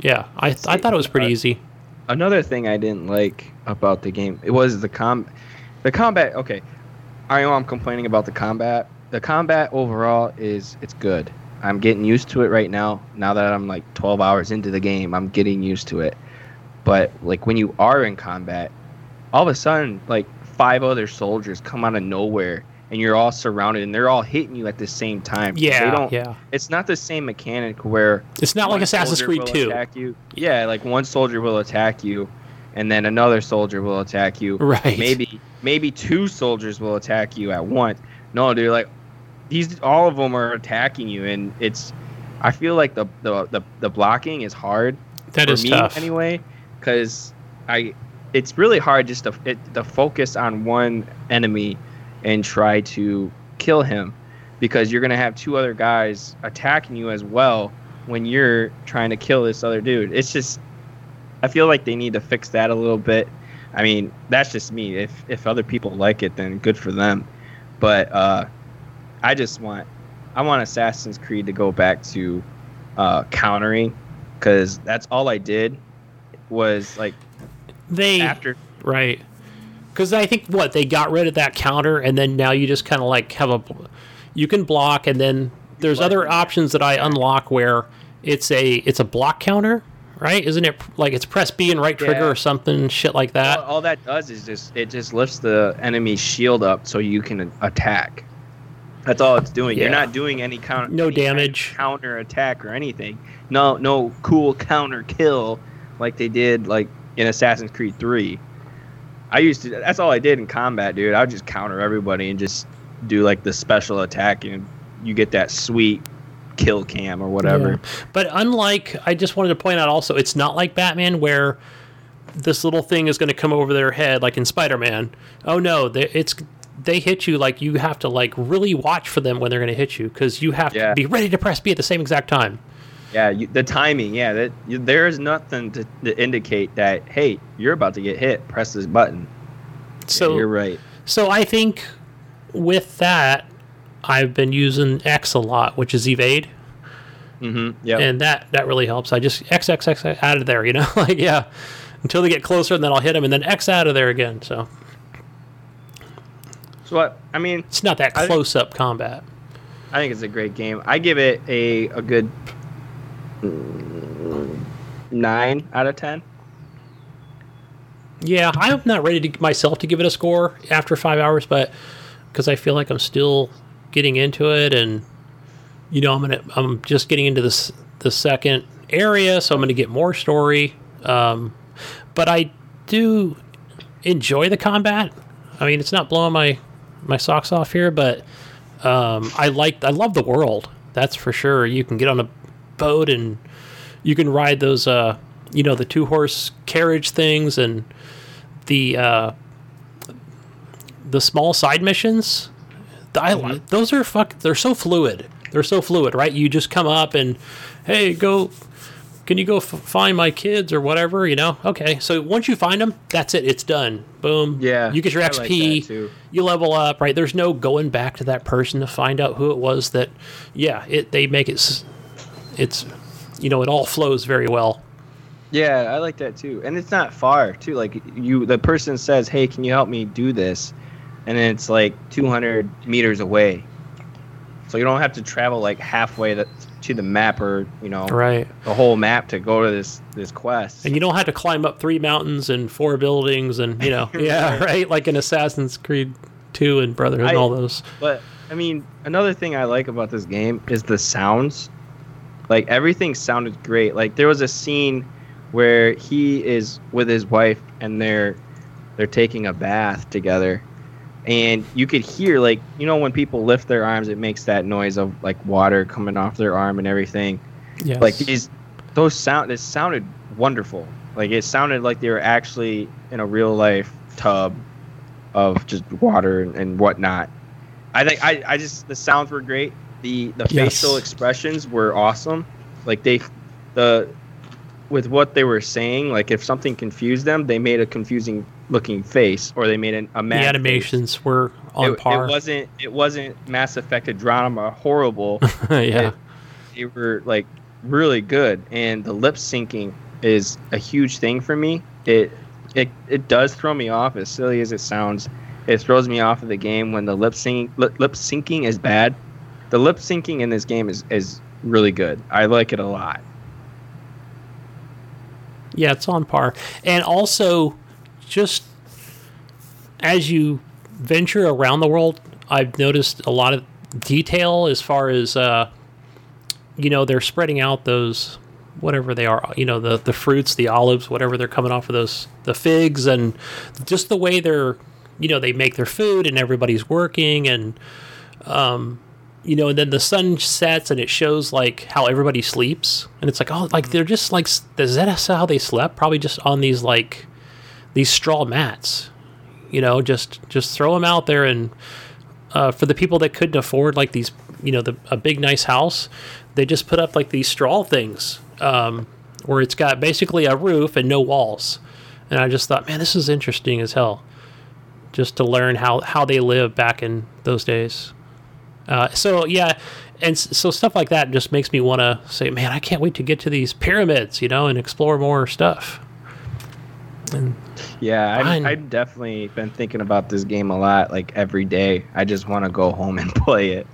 yeah, I I thought it was pretty uh, easy. Another thing I didn't like about the game it was the com the combat okay. I know I'm complaining about the combat. The combat overall is it's good. I'm getting used to it right now. Now that I'm like 12 hours into the game, I'm getting used to it. But like when you are in combat, all of a sudden like five other soldiers come out of nowhere and you're all surrounded and they're all hitting you at the same time. Yeah, they don't, yeah. It's not the same mechanic where It's not like Assassin's Creed 2. Attack you. Yeah, like one soldier will attack you, and then another soldier will attack you. Right. Maybe maybe two soldiers will attack you at once. No, dude, like these all of them are attacking you, and it's. I feel like the the the, the blocking is hard That for is me tough. anyway, because I it's really hard just to it, to focus on one enemy and try to kill him because you're gonna have two other guys attacking you as well when you're trying to kill this other dude. It's just I feel like they need to fix that a little bit. I mean, that's just me. If if other people like it, then good for them. But uh, I just want I want Assassin's Creed to go back to uh, countering because that's all I did was like They after right because I think what they got rid of that counter, and then now you just kind of like have a you can block, and then there's other options that I unlock where it's a it's a block counter, right? Isn't it like it's press B and right trigger Yeah. or something shit like all, that? all that does is just it just lifts the enemy's shield up so you can attack. That's all it's doing. You're not doing any counter No any kind of damage. counter attack or anything. No no cool counter kill like they did like in Assassin's Creed 3. I used to that's all I did in combat, dude. I would just counter everybody and just do like the special attack and you get that sweet kill cam or whatever. Yeah. But unlike, I just wanted to point out also, it's not like Batman where this little thing is going to come over their head like in Spider-Man. Oh no, they, it's they hit you like you have to like really watch for them when they're going to hit you because you have Yeah. to be ready to press B at the same exact time. Yeah, you, the timing. Yeah, that you, there is nothing to, to indicate that hey, you're about to get hit. Press this button. So you're right. So I think with that, I've been using X a lot, which is evade, Mm-hmm. Yeah. and that that really helps. I just X X X out of there, you know, like yeah, until they get closer, and then I'll hit them, and then X out of there again. So so what? I mean, it's not that I- close up combat. I think it's a great game. I give it a a good nine out of ten. Yeah, I'm not ready to myself to give it a score after five hours, but because I feel like I'm still getting into it, and you know, I'm gonna I'm just getting into this the second area, so I'm gonna get more story. Um, but I do enjoy the combat. I mean, it's not blowing my my socks off here, but um, I like I love the world. That's for sure. You can get on a boat and you can ride those uh, you know the two horse carriage things and the uh, the small side missions. The, I, li- Those are fuck. They're so fluid. They're so fluid, right? You just come up and hey, go. Can you go f- find my kids or whatever? You know. Okay. So once you find them, that's it. It's done. Boom. Yeah, You get your like XP. that you level up. Right. There's no going back to that person to find out who it was. That. Yeah. It. They make it. It's. You know. It all flows very well. Yeah, I like that too. And it's not far too. Like you, the person says, "Hey, can you help me do this?" And then it's like 200 meters away, so you don't have to travel like halfway the, to the map or you know Right. the whole map to go to this this quest. And you don't have to climb up three mountains and four buildings and you know yeah right like in Assassin's Creed Two and Brotherhood and all those. But I mean, another thing I like about this game is the sounds. Like everything sounded great. Like there was a scene where he is with his wife and they're they're taking a bath together. And you could hear like you know when people lift their arms it makes that noise of like water coming off their arm and everything. Yes. Like these those sound it sounded wonderful. Like it sounded like they were actually in a real life tub of just water and, and whatnot. I think I, I just the sounds were great. The the Yes. facial expressions were awesome. Like they the with what they were saying, like if something confused them, they made a confusing looking face or they made an, a the mad face. animations were on It, par. it wasn't it wasn't Mass Effect drama horrible. yeah. they were like really good and the lip syncing is a huge thing for me it it, it does throw me off as silly as it sounds it throws me off of the game when the lip syncing lip, lip syncing is bad the lip syncing in this game is is really good i like it a lot Yeah, it's on par. And also, just as you venture around the world, I've noticed a lot of detail as far as, uh, you know, they're spreading out those, whatever they are, you know, the, the fruits, the olives, whatever they're coming off of those, the figs, and just the way they're, you know, they make their food and everybody's working. And, um, you know, and then the sun sets and it shows like how everybody sleeps, and it's like, oh, like they're just like, is that how they slept? Probably just on these like these straw mats, you know, just just throw them out there, and uh, for the people that couldn't afford like these, you know, the a big nice house, they just put up like these straw things, um, where it's got basically a roof and no walls, and I just thought, man, this is interesting as hell, just to learn how how they live back in those days. Uh, so yeah, and so stuff like that just makes me want to say, man, I can't wait to get to these pyramids, you know, and explore more stuff. And Yeah, I've, I've definitely been thinking about this game a lot, like every day. I just want to go home and play it.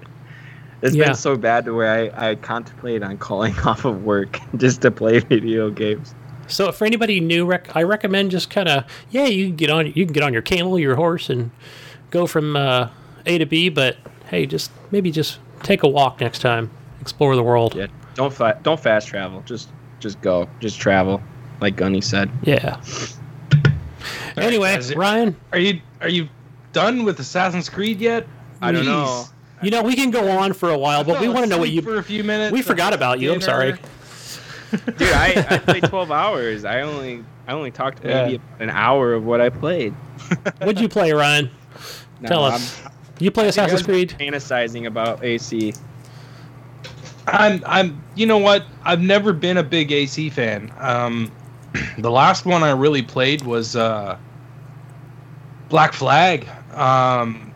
It's Yeah. been so bad to where I, I contemplate on calling off of work just to play video games. so for anybody new, rec- I recommend just kind of yeah, you can get on you can get on your camel, your horse, and go from uh, A to B. But hey, just maybe just take a walk next time, explore the world. Yeah, don't fa- don't fast travel. Just just go. Just travel, like Gunny said. Yeah. Anyway, guys, Ryan, Are you are you done with Assassin's Creed yet? I don't Jeez. know. you know we can go on for a while, but we want to know what asleep you. for a few minutes. We forgot about you. I'm sorry. Dude, I, I played 12 hours. I only I only talked Yeah. maybe an hour of what I played. What'd you play, Ryan? No, Tell I'm us. You play Assassin's Creed? fantasizing about AC. I'm I'm you know what? I've never been a big AC fan. Um the last one I really played was uh Black Flag. Um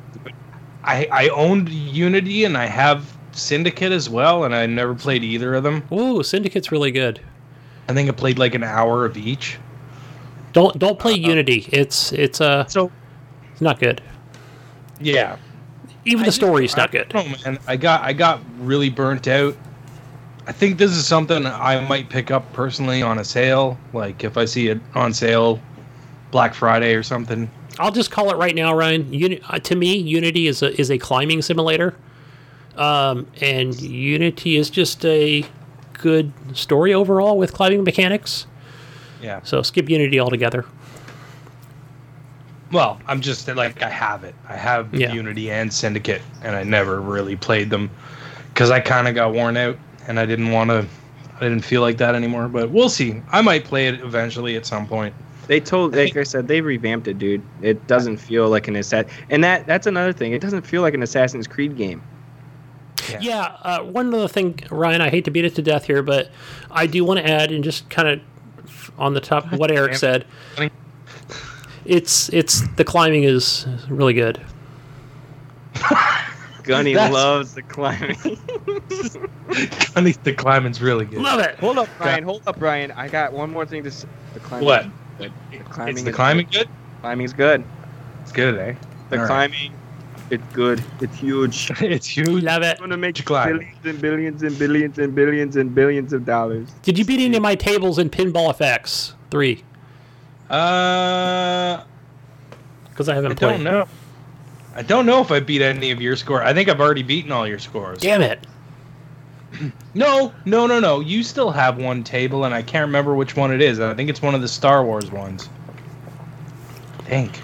I I owned Unity and I have Syndicate as well and I never played either of them. Ooh, Syndicate's really good. I think I played like an hour of each. Don't don't play Unity. It's it's uh So it's not good. yeah. Even I the story's not good. know, man. I got I got really burnt out. I think this is something I might pick up personally on a sale, like if I see it on sale Black Friday or something. I'll just call it right now, Ryan. Uni- uh, to me, Unity is a is a climbing simulator, um, and Unity is just a good story overall with climbing mechanics. Yeah. So skip Unity altogether. Well, I'm just like I have it. I have Yeah. Unity and Syndicate, and I never really played them because I kind of got worn out, and I didn't want to. I didn't feel like that anymore. But we'll see. I might play it eventually at some point. They told, like I said, they revamped it, dude. It doesn't feel like an assassin, and that that's another thing. It doesn't feel like an Assassin's Creed game. Yeah. Yeah, uh, one other thing, Ryan. I hate to beat it to death here, but I do want to add and just kind of on the top of what Eric said. It's it's the climbing is really good. Gunny That's- loves the climbing. I think the climbing's really good. Love it. hold up, Brian. Hold up, Brian. I got one more thing to say. The climbing. What? The It's climbing. the is climbing good. Good. Climbing's good. It's good, eh? The All right. climbing, it's good. It's huge. it's huge. Love it. It's gonna make Climb. billions and billions and billions and billions and billions of dollars. Did you beat any of my tables in Pinball FX three? Uh, Because I haven't I played. don't know. I don't know if I beat any of your score. I think I've already beaten all your scores. Damn it! No, no, no, no. You still have one table, and I can't remember which one it is. I think it's one of the Star Wars ones. I think.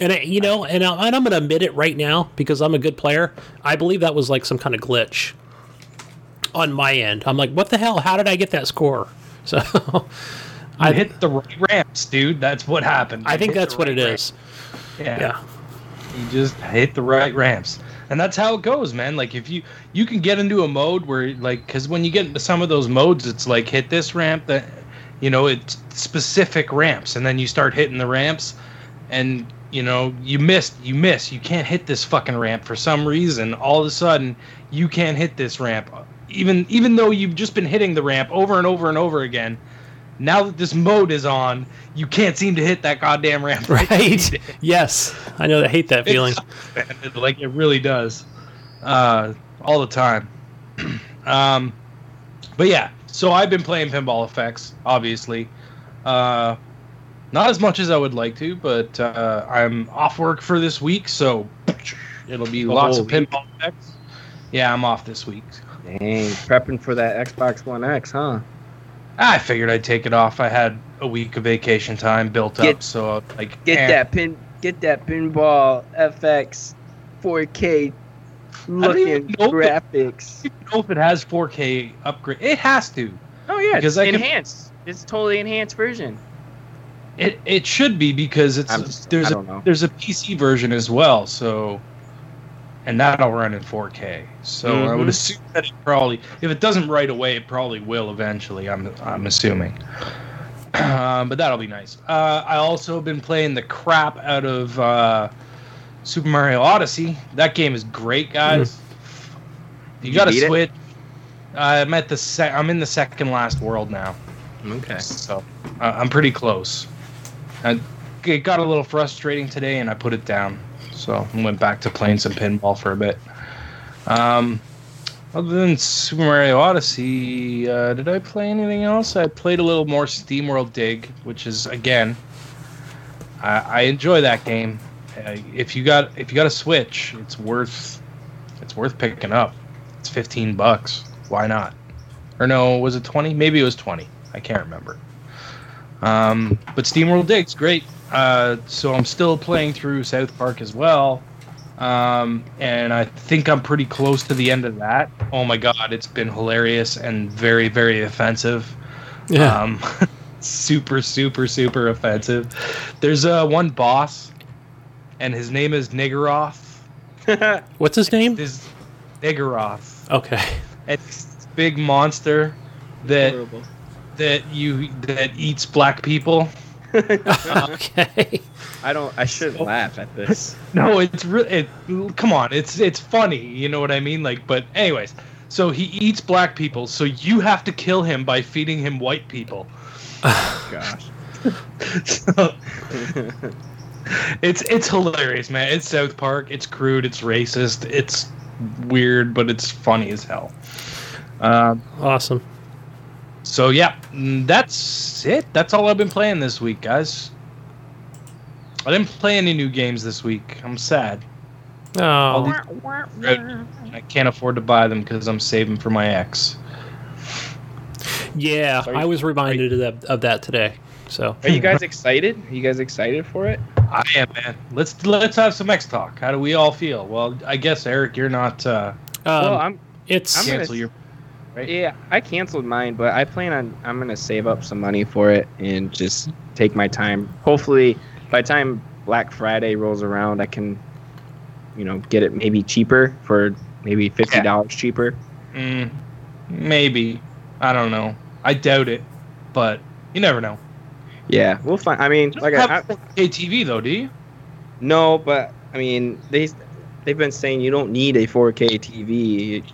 And I, you know, and, I, and I'm going to admit it right now because I'm a good player. I believe that was like some kind of glitch on my end. I'm like, what the hell? How did I get that score? So I I hit the right ramps, dude. That's what happened. I You think that's what right it ramps. is. Yeah. Yeah. You just hit the right ramps. And that's how it goes, man. Like if you you can get into a mode where like cuz when you get into some of those modes it's like hit this ramp that you know, it's specific ramps and then you start hitting the ramps and you know, you missed, you miss. You can't hit this fucking ramp for some reason. All of a sudden, you can't hit this ramp even even though you've just been hitting the ramp over and over and over again. Now that this mode is on, you can't seem to hit that goddamn ramp. Right? yes. I know. I hate that feeling. It- like it really does, uh, all the time. um, but yeah, so I've been playing Pinball Effects, obviously. Uh, not as much as I would like to, but uh, I'm off work for this week, so it'll be lots whole of Pinball Effects. Yeah, I'm off this week. Dang, prepping for that Xbox One X, huh? I figured I'd take it off. I had a week of vacation time built Get- up, so like Get eh, that pin, get that pinball FX 4K looking even know if it- graphics. I don't know if it has 4K upgrade. It has to. Oh yeah, Because it's I can- enhanced. It's totally enhanced version. It it should be because it's I'm there's a know. there's a PC version as well. So, and that'll run in 4K. So I would Mhm. assume that it probably, if it doesn't right away, it probably will eventually. I'm I'm assuming. Um, but that'll be nice. Uh, I also have been playing the crap out of uh, Super Mario Odyssey. That game is great, guys. You Did got to you beat it? switch. I'm at the sec- I'm in the second last world now. Okay. So uh, I'm pretty close. And it got a little frustrating today, and I put it down. So I went back to playing some pinball for a bit. Um, other than Super Mario Odyssey, uh, did I play anything else? I played a little more SteamWorld Dig, which is again, I, I enjoy that game. Uh, if you got if you got a Switch, it's worth it's worth picking up. It's 15 bucks. Why not? Or no, was it 20? Maybe it was 20. I can't remember. Um, but SteamWorld Dig's great. Uh, so I'm still playing through South Park as well. Um, and I think I'm pretty close to the end of that. Oh my god, it's been hilarious and very, very offensive. Yeah. Um, super, super, super offensive. There's uh, one boss, and his name is Niggeroth. What's his name? This Niggeroth. Okay. It's this big monster that that you that eats black people. okay. I don't. I shouldn't laugh at this. No, it's really. It, come on, it's it's funny. You know what I mean? Like, but anyways, so he eats black people. So you have to kill him by feeding him white people. Oh, gosh. So, it's it's hilarious, man. It's South Park. It's crude. It's racist. It's weird, but it's funny as hell. Um, Awesome. So yeah, mm, that's it. That's all I've been playing this week, guys. I didn't play any new games this week. I'm sad. Oh. these- I can't afford to buy them because I'm saving for my ex. Yeah, Sorry. I was reminded of that, of that today. So Are you guys excited? Are you guys excited for it? I am, man. Let's let's have some X talk. How do we all feel? Well, I guess Eric, you're not. Uh, um, well, I'm. it's I'm gonna cancel s- your. Right? Yeah, I canceled mine, but I plan on. I'm gonna save up some money for it and just take my time. Hopefully, by the time Black Friday rolls around, I can, you know, get it maybe cheaper for maybe fifty dollars cheaper. Mm, maybe. I don't know. I doubt it, but you never know. Yeah, we'll find. I mean, You like don't I, have I 4K TV though, do you? no, but I mean they they've been saying you don't need a 4K TV.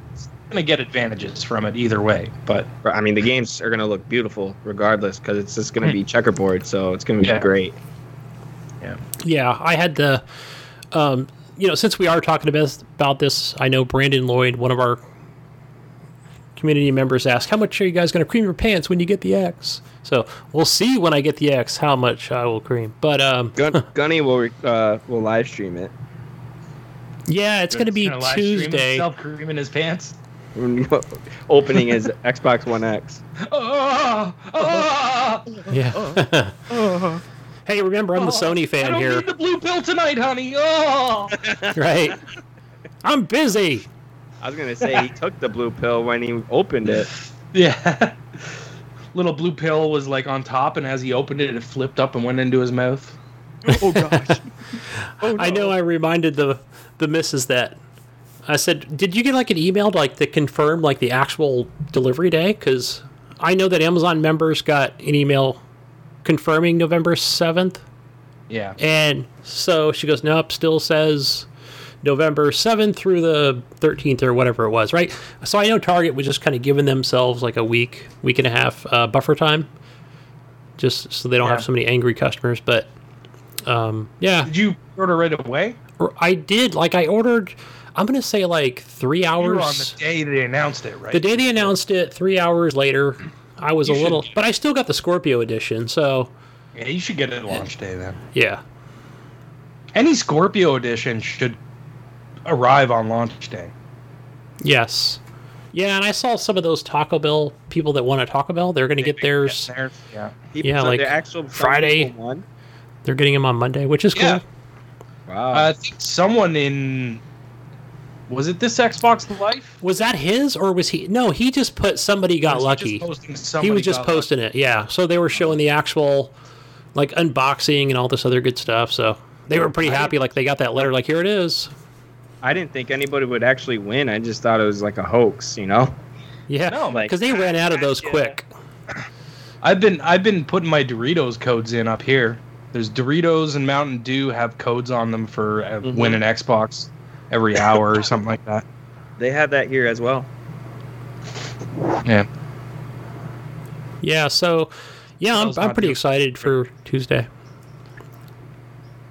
You're gonna get advantages from it either way, but I mean the games are gonna look beautiful regardless because it's just gonna be checkerboard, so it's gonna be Yeah. great. yeah, Yeah, I had the, um, you know, since we are talking about about this, I know Brandon Lloyd, one of our community members, asked, "How much are you guys going to cream your pants when you get the X?" So we'll see when I get the X how much I will cream. But um, Gun, Gunny will re- uh, will live stream it. yeah, it's going to be Gonna live stream Tuesday. himself creaming his pants. opening his Xbox One X. Oh, oh, Yeah. hey, remember I'm the oh, Sony fan I fan don't here, need the blue pill tonight, honey. Oh, right? I'm busy. I was gonna say he took the blue pill when he opened it. yeah. Little blue pill was like on top, and as he opened it, it flipped up and went into his mouth. Oh gosh. Oh, I know I reminded the the missus that I said, "Did you get like an email to, like that confirmed like the actual delivery day?" Because I know that Amazon members got an email confirming November seventh, Yeah. and so she goes, "Nope, still says November seventh through the thirteenth or whatever it was." Right. So I know Target was just kind of giving themselves like a week, week and a half uh, buffer time, just so they don't Yeah. have so many angry customers. But um, yeah, Did you order right away? I did. Like I ordered. I'm gonna say like three You hours. were on the day they announced it, right? the day they announced it, three hours later, I was You a little, but I still got the Scorpio edition. So Yeah, you should get it launch day then. yeah, Any Scorpio edition should arrive on launch day. yes, yeah. And I saw some of those Taco Bell people that want a Taco Bell. They're gonna get theirs. Yeah. People- Yeah, so like the actual Friday. one. They're getting them on Monday, which is cool. Yeah. Wow. Uh, I think someone in Was it this Xbox Life? Was that his or was he? No, he just put somebody got Was lucky. just posting he was just got posting it. Yeah. So they were showing the actual like unboxing and all this other good stuff. So they were pretty happy. Like they got that letter. Like here it is. I didn't think anybody would actually win. I just thought it was like a hoax, you know? Yeah. No, like, because they ran out of those gotcha. quick. I've been I've been putting my Doritos codes in up here. There's Doritos and Mountain Dew have codes on them for uh, Mhm. win an Xbox every hour or something like that. They have that here as well. Yeah. Yeah. So yeah, I'm, I'm pretty excited for Tuesday.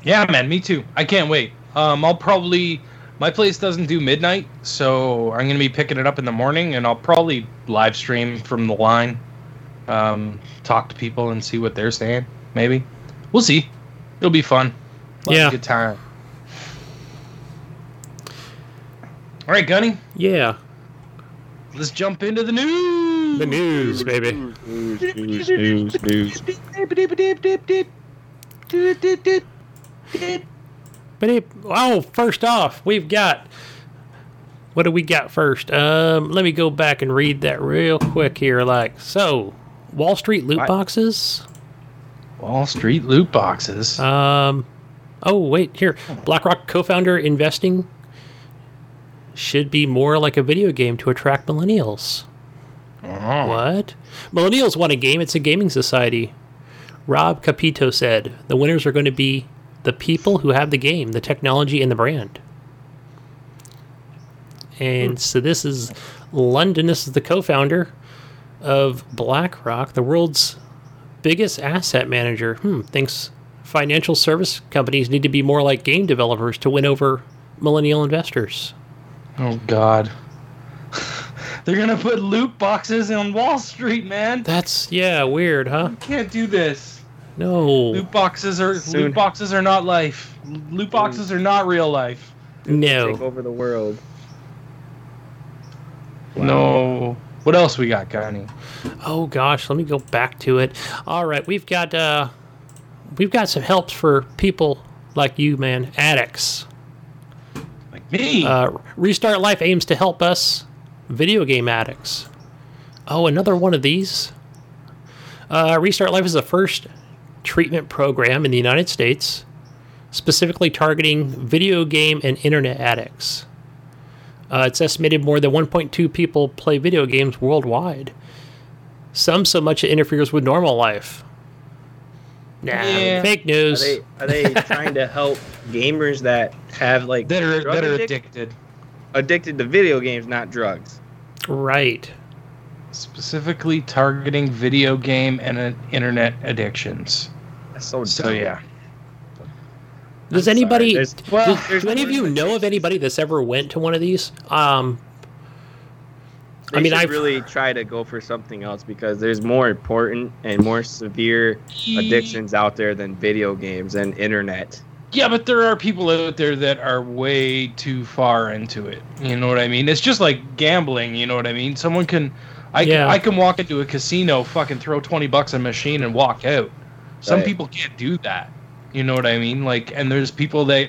Yeah, man, me too. I can't wait. Um, I'll probably my place doesn't do midnight, so I'm gonna be picking it up in the morning, and I'll probably live stream from the line, um, talk to people and see what they're saying. Maybe we'll see. It'll be fun. We'll Yeah. good time. All right, Gunny, Yeah. let's jump into the news. The news, baby. News, news, news, news. Oh, first off, we've got what do we got first? Um, let me go back and read that real quick here. Like so, Wall Street loot boxes. Wall Street loot boxes. Um, oh wait, here, BlackRock co-founder investing should be more like a video game to attract millennials. Oh. What? Millennials want a game. It's a gaming society. Rob Kapito said the winners are going to be the people who have the game, the technology, and the brand. And so this is London. This is the co founder of BlackRock, the world's biggest asset manager. Hmm, thinks financial service companies need to be more like game developers to win over millennial investors. Oh God. They're gonna put loot boxes on Wall Street, man. That's, yeah, weird, huh? Can't do this. No. Loot boxes are Soon. loot boxes are not life. Loot boxes are not real life. No. Take over the world. No. What else we got, Connie? Oh gosh, let me go back to it. All right, we've got uh we've got some helps for people like you, man, addicts. Me. Uh, Restart Life aims to help us video game addicts. Oh, another one of these. Uh, Restart Life is the first treatment program in the United States specifically targeting video game and internet addicts. Uh, it's estimated more than 1.2 people play video games worldwide. Some so much it interferes with normal life. Nah, Yeah. fake Are news. they are they trying to help gamers that have like that are that are addicted. addicted to video games, not drugs? Right. Specifically targeting video game and uh, internet addictions. That's so So dumb. yeah. Does I'm anybody? there's- do, well, do there's any of you know of anybody that's ever went to one of these? Um, They I mean, I've really try to go for something else because there's more important and more severe addictions out there than video games and internet. Yeah, but there are people out there that are way too far into it. You know what I mean? It's just like gambling. You know what I mean? Someone can, I Yeah. can, I can walk into a casino, fucking throw twenty bucks on a machine and walk out. Some Right. people can't do that. You know what I mean? Like, and there's people that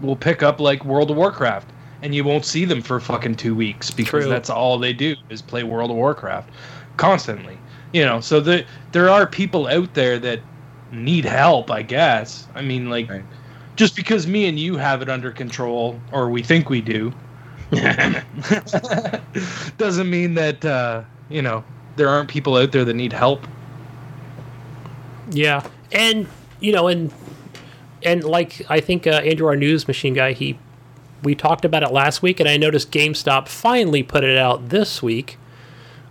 will pick up like World of Warcraft, and you won't see them for fucking two weeks because True. that's all they do is play World of Warcraft constantly. You know, so the, there are people out there that need help. I guess. I mean, like Right. just because me and you have it under control, or we think we do, doesn't mean that uh, you know there aren't people out there that need help. yeah, and you know, and and like I think uh, Andrew, our news machine guy, he we talked about it last week, and I noticed GameStop finally put it out this week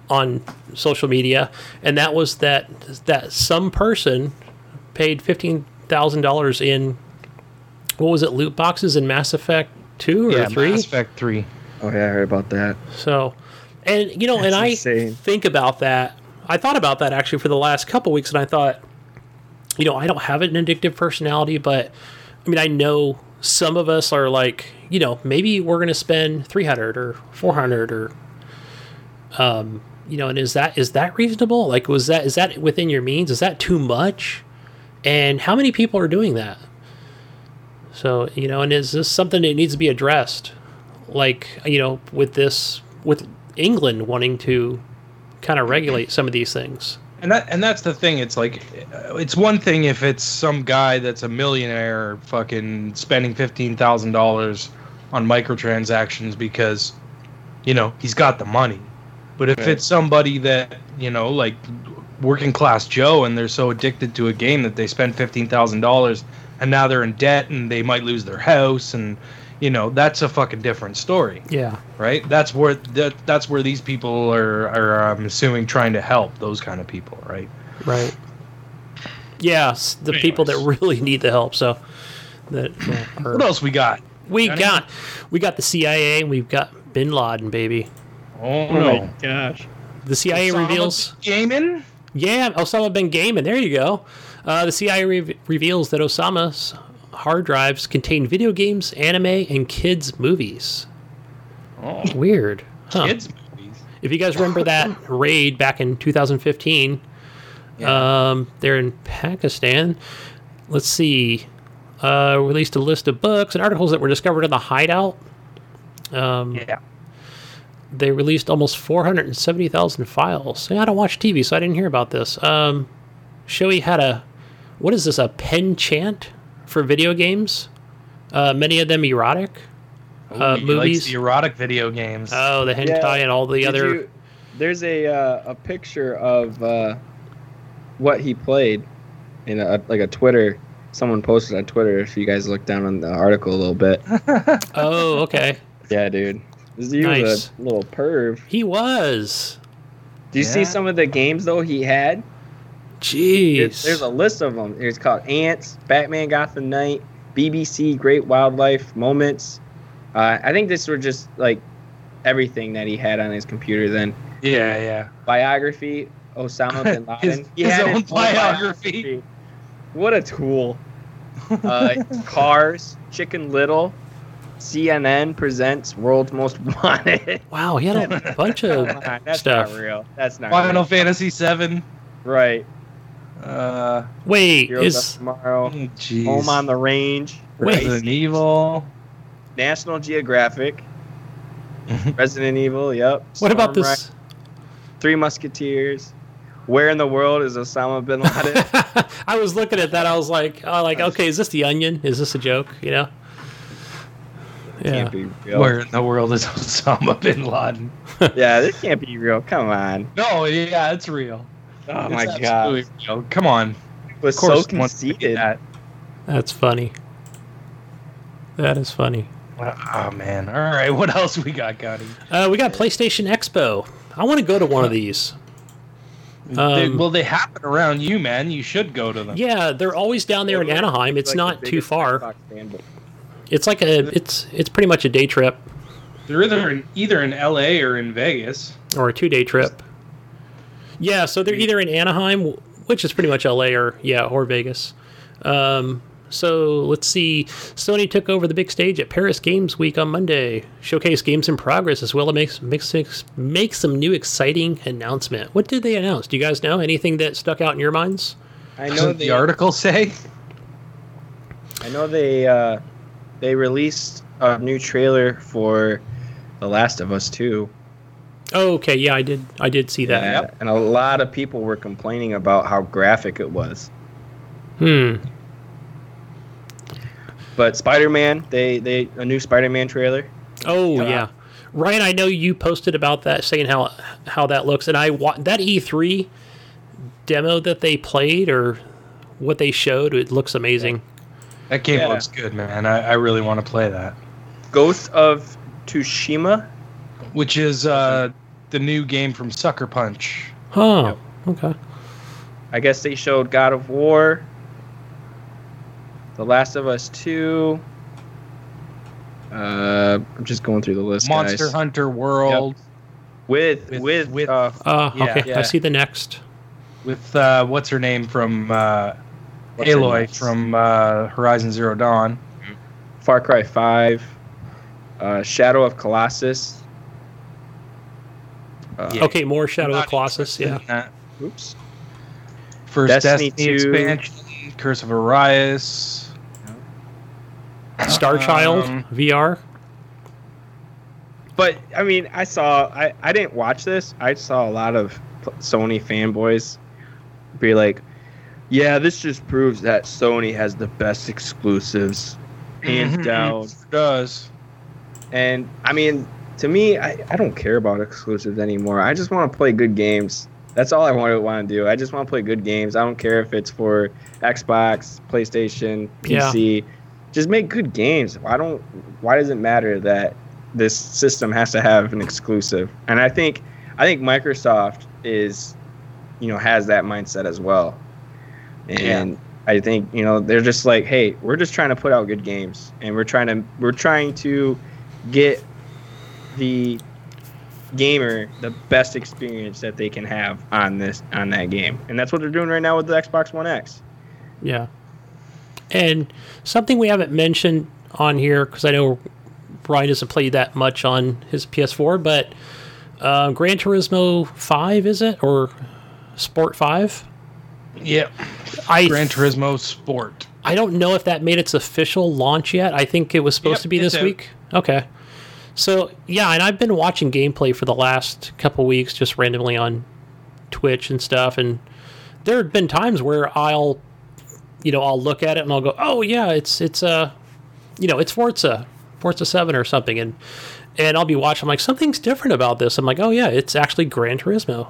on social media, and that was that that some person paid fifteen thousand dollars in what was it, loot boxes in Mass Effect two or three? Mass Effect three. Oh yeah, I heard about that. So, and you know, and That's I insane. think about that. I thought about that actually for the last couple weeks, and I thought, you know, I don't have an addictive personality, but I mean, I know some of us are like, you know, maybe we're going to spend three hundred or four hundred or, um, you know, and is that is that reasonable? Like, was that is that within your means? Is that too much? And how many people are doing that? So, you know, and is this something that needs to be addressed? like you know, with this with England wanting to kind of regulate some of these things. And that and that's the thing. It's like, it's one thing if it's some guy that's a millionaire, fucking spending fifteen thousand dollars on microtransactions because, you know, he's got the money. But if Right. it's somebody that you know, like working class Joe, and they're so addicted to a game that they spend fifteen thousand dollars, and now they're in debt, and they might lose their house, and you know, that's a fucking different story Yeah. right? That's where that, that's where these people are are I'm assuming trying to help those kind of people, right? Right. Yes, the people that really need the help. So that well, What else we got? We Johnny? got we got the CIA and we've got Bin Laden, baby. Oh, Oh no! my gosh. The CIA Osama reveals. gaming. Yeah, Osama bin Laden. There you go. Uh, the CIA re- reveals that Osama's hard drives contain video games, anime, and kids' movies. Oh, Weird. Huh. kids movies. If you guys remember that raid back in 2015, um, they're in Pakistan. Let's see. Uh, released a list of books and articles that were discovered in the hideout. Um, Yeah. they released almost 470,000 files. Yeah, I don't watch TV, so I didn't hear about this. Um, Shoei had a, what is this, a pen chant for video games? Uh, many of them erotic. Uh, He likes movies. the erotic video games. Oh, the hentai Yeah. and all the Did other. you- there's a uh, a picture of uh, what he played in a, like a Twitter. Someone posted on Twitter. If you guys look down on the article a little bit. Oh, okay. yeah, dude. He Nice. was a little perv. He was. Do you see some of the games though he had? Jeez. There's, there's a list of them. It's called Ants, Batman Gotham Knight, BBC Great Wildlife Moments. Uh, I think this were just like everything that he had on his computer then. yeah, yeah. Biography, Osama bin Laden. His- He his had own biography. What a tool. Uh, Cars, Chicken Little, CNN presents World's Most Wanted. wow, he had a bunch of that's stuff. not real. That's not Final real. Fantasy Seven. Right. Uh, Wait, Heroes is of Tomorrow. oh. Home on the Range. Wait. Resident Evil. National Geographic. Resident Evil, yep. what about this? Ri- Three Musketeers. Where in the world is Osama bin Laden? I was looking at that. I was like, oh, like, okay, is this the Onion? Is this a joke? You know? Yeah. Can't be real. Where in the world is Osama bin Laden? Yeah, this can't be real. Come on. No, yeah, it's real. Oh It's my god. real. Come on. Was Of course, so once we get conceited. that. That's funny. That is funny. Oh man! All right, what else we got, Gotti? Uh, we got PlayStation Expo. I want to go to one of these. They- Um, well, they happen around you, man. You should go to them. Yeah, they're always down there in Anaheim. It's Like not too far. Xbox fan, but- It's like a it's it's pretty much a day trip They're either in, either in L.A. or in Vegas. or a two day trip. Yeah, so they're either in Anaheim, which is pretty much LA, or yeah, or Vegas. Um, so let's see. Sony took over the big stage at Paris Games Week on Monday. Showcase games in progress as well as makes makes make some new exciting announcement. What did they announce? Do you guys know anything that stuck out in your minds? I know Doesn't the article say? I know they uh, they released a new trailer for The Last of Us 2. Oh, okay, yeah, I did. I did see that. Yeah, and a lot of people were complaining about how graphic it was. Hmm. But Spider-Man, they they a new Spider-Man trailer. Oh Yeah. yeah, Ryan. I know you posted about that, saying how how that looks, and I wa- that E3 demo that they played or what they showed. It looks amazing. That game Yeah. looks good, man. I, I really want to play that. Ghost of Tsushima. Which is uh, the new game from Sucker Punch. Huh. Okay. I guess they showed God of War. The Last of Us 2. Uh, I'm just going through the list, Monster guys. Hunter World With With- with, with- uh, Uh, Yeah, okay. I yeah. see the next. with uh, what's her name from uh, What's Aloy name? from uh, Horizon Zero Dawn. Far Cry 5. Uh, Shadow of Colossus. Uh, Yeah. Okay, more Shadow of Colossus. Yeah. interested in that. Oops. First Destiny Destiny, 2. expansion, Curse of Osiris. Star Child Um, VR. but I mean, I saw. I I didn't watch this. I saw a lot of Sony fanboys be like, "Yeah, this just proves that Sony has the best exclusives, hands Mhm. down." It does. And I mean, to me, I, I don't care about exclusives anymore. I just want to play good games. That's all I want to want to do. I just want to play good games. I don't care if it's for Xbox, PlayStation, PC. Just make good games. Why don't? Why does it matter that this system has to have an exclusive? And I think I think Microsoft is, you know, has that mindset as well. And I think you know they're just like, hey, we're just trying to put out good games, and we're trying to we're trying to get the gamer the best experience that they can have on this on that game and that's what they're doing right now with the xbox one x Yeah. And something we haven't mentioned on here because I know Brian doesn't play that much on his PS4, but uh, Gran Turismo Five is it or Sport Five? Yeah. I Gran Turismo Sport. I don't know if that made its official launch yet. I think it was supposed Yep, to be this out. week. Okay. So yeah, and I've been watching gameplay for the last couple weeks, just randomly on Twitch and stuff. And there have been times where I'll, you know, I'll look at it and I'll go, "Oh yeah, it's it's uh, you know, it's Forza, Forza Seven or something," and and I'll be watching. I'm like, something's different about this. I'm like, oh yeah, it's actually Gran Turismo.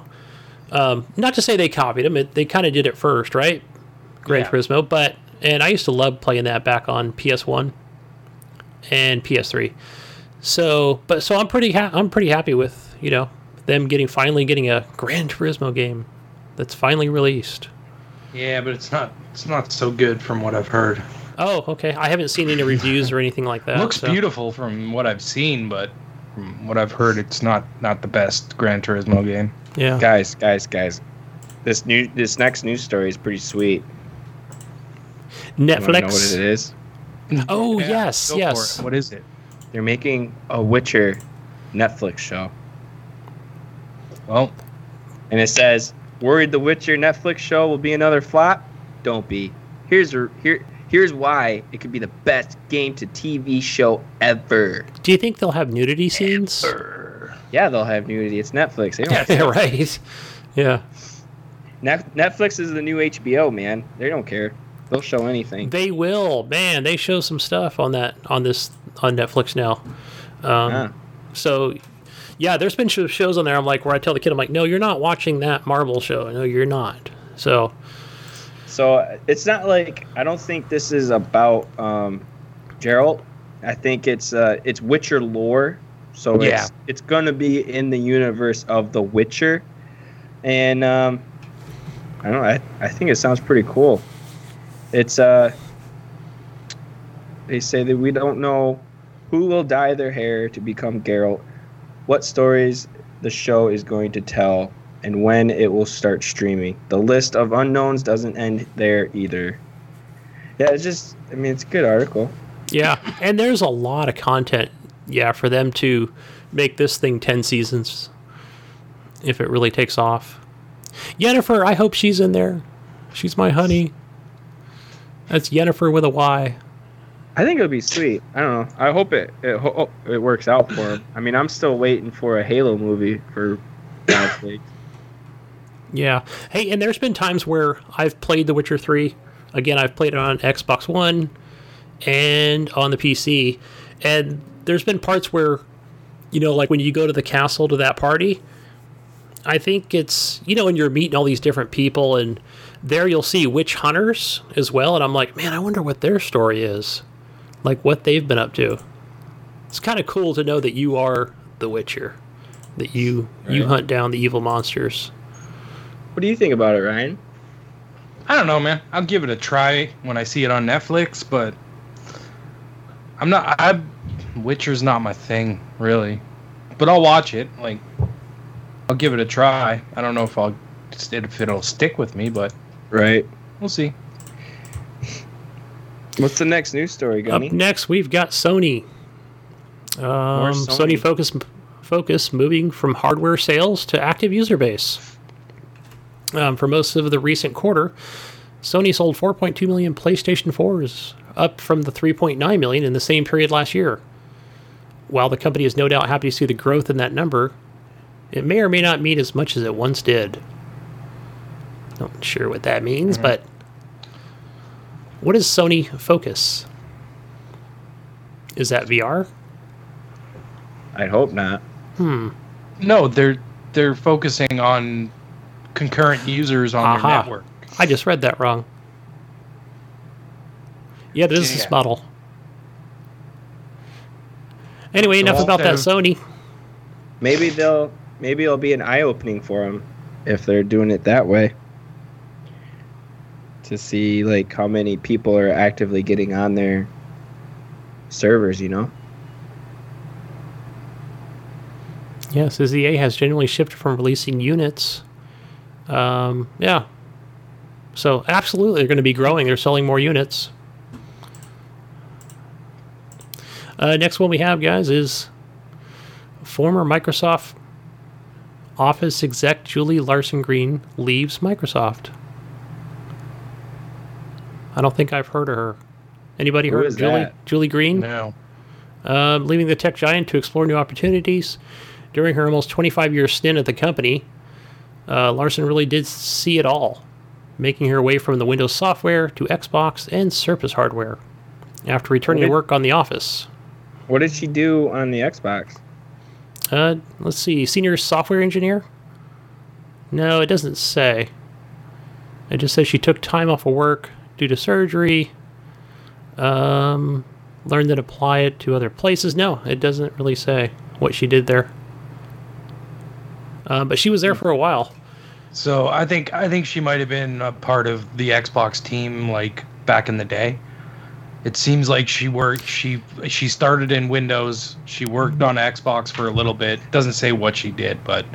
Um, not to say they copied them; it, they kind of did it first, right? Gran Yeah. Turismo, but and I used to love playing that back on PS1 and PS3. So, but so I'm pretty ha- I'm pretty happy with you know them getting finally getting a Gran Turismo game that's finally released. Yeah, but it's not it's not so good from what I've heard. Oh, okay. I haven't seen any reviews or anything like that. looks so- beautiful from what I've seen, but from what I've heard, it's not not the best Gran Turismo game. Yeah. guys guys guys this new this next news story is pretty sweet You know what Netflix. it is Oh Yeah, yes, go for yes. it. What is it? They're making a witcher netflix show. Well, and it says worried the witcher netflix show will be another flop? Don't be. Here's a, here here's why it could be the best game to tv show ever. Do you think they'll have nudity scenes? yeah they'll have nudity. It's netflix. They don't yeah, right. Yeah. Net- netflix is the new hbo man. They don't care they'll show anything They will. Man, they show some stuff on that on this on Netflix now. Um, Yeah. So, yeah, there's been shows on there. I'm like, where I tell the kid, I'm like, no, you're not watching that Marvel show. No, you're not. So, So it's not like I don't think this is about um, Geralt. I think it's uh, it's Witcher lore. So Yeah. it's it's gonna be in the universe of The Witcher, and um, I don't know. I, I think it sounds pretty cool. It's uh, they say that we don't know who will dye their hair to become Geralt, what stories the show is going to tell, and when it will start streaming. The list of unknowns doesn't end there either. Yeah, it's just, I mean, it's a good article. yeah, and there's a lot of content. Yeah, for them to make this thing ten seasons, if it really takes off. Jennifer, I hope she's in there. She's my honey. That's Yennefer with a Y. I think it'll be sweet. I don't know. I hope it it, ho- oh, it works out for him. I mean, I'm still waiting for a Halo movie for God's sake. Yeah. Hey, and there's been times where I've played The Witcher 3. Again, I've played it on Xbox One and on the PC. And there's been parts where, you know, like when you go to the castle to that party, I think it's, you know, and you're meeting all these different people, and there you'll see witch hunters as well. And I'm like, man, I wonder what their story is. Like what they've been up to. It's kind of cool to know that you are the Witcher, that you you hunt down the evil monsters. What do you think about it, Ryan? I don't know, man. I'll give it a try when I see it on Netflix, but I'm not. I Witcher's not my thing, really. But I'll watch it. Like, I'll give it a try. I don't know if I'll if it'll stick with me, but Right. we'll see. What's the next news story, Gunny? Up next, we've got Sony. Um, Sony. Sony. focus focus moving from hardware sales to active user base. Um, for most of the recent quarter, Sony sold 4.2 million PlayStation 4s, up from the 3.9 million in the same period last year. while the company is no doubt happy to see the growth in that number, it may or may not mean as much as it once did. Not sure what that means, but what is Sony Focus? Is that VR? I'd hope not. Hmm. No, they're they're focusing on concurrent users on Aha. their network. I just read that wrong. Yeah, the business Yeah. model. Anyway, enough Well, about that Sony. Maybe they'll maybe it'll be an eye opening for them if they're doing it that way. To see like how many people are actively getting on their servers, you know. Yeah, says EA has generally shifted from releasing units. Um, yeah. So absolutely, they're going to be growing. They're selling more units. Uh, next one we have, guys, is former Microsoft Office exec Julie Larson Green leaves Microsoft. I don't think I've heard of her. Anybody Who heard of Julie? that? Julie Green? No. um, leaving the tech giant to explore new opportunities. During her almost 25 year stint at the company, uh, Larson really did see it all, making her way from the Windows software to Xbox and Surface hardware. After returning to work on The Office, What did she do on the Xbox? uh, let's see, senior software engineer. No, it doesn't say. It just says she took time off of work due to surgery. Um, learned to apply it to other places. No, it doesn't really say what she did there. Uh, but she was there for a while. So I think I think she might have been a part of the Xbox team like back in the day. It seems like she worked she she started in Windows, she worked on Xbox for a little bit. Doesn't say what she did, but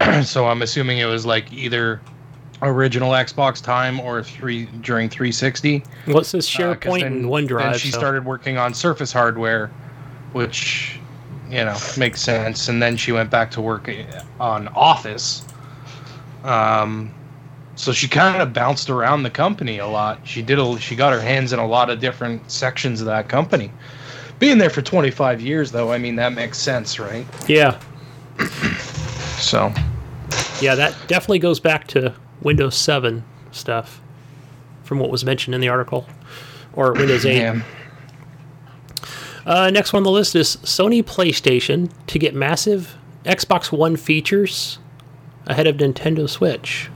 so I'm assuming it was like either original Xbox time or three during 360. Well, this Uh, SharePoint then- and OneDrive. Then she so- started working on Surface hardware, which you know makes sense. And then she went back to work on Office. Um, so she kind of bounced around the company a lot. She did. A, she got her hands in a lot of different sections of that company. Being there for 25 years, though, I mean that makes sense, right? Yeah, So yeah, that definitely goes back to Windows 7 stuff from what was mentioned in the article, or Windows 8. yeah. Uh, next one on the list is Sony PlayStation to get massive Xbox One features ahead of Nintendo Switch.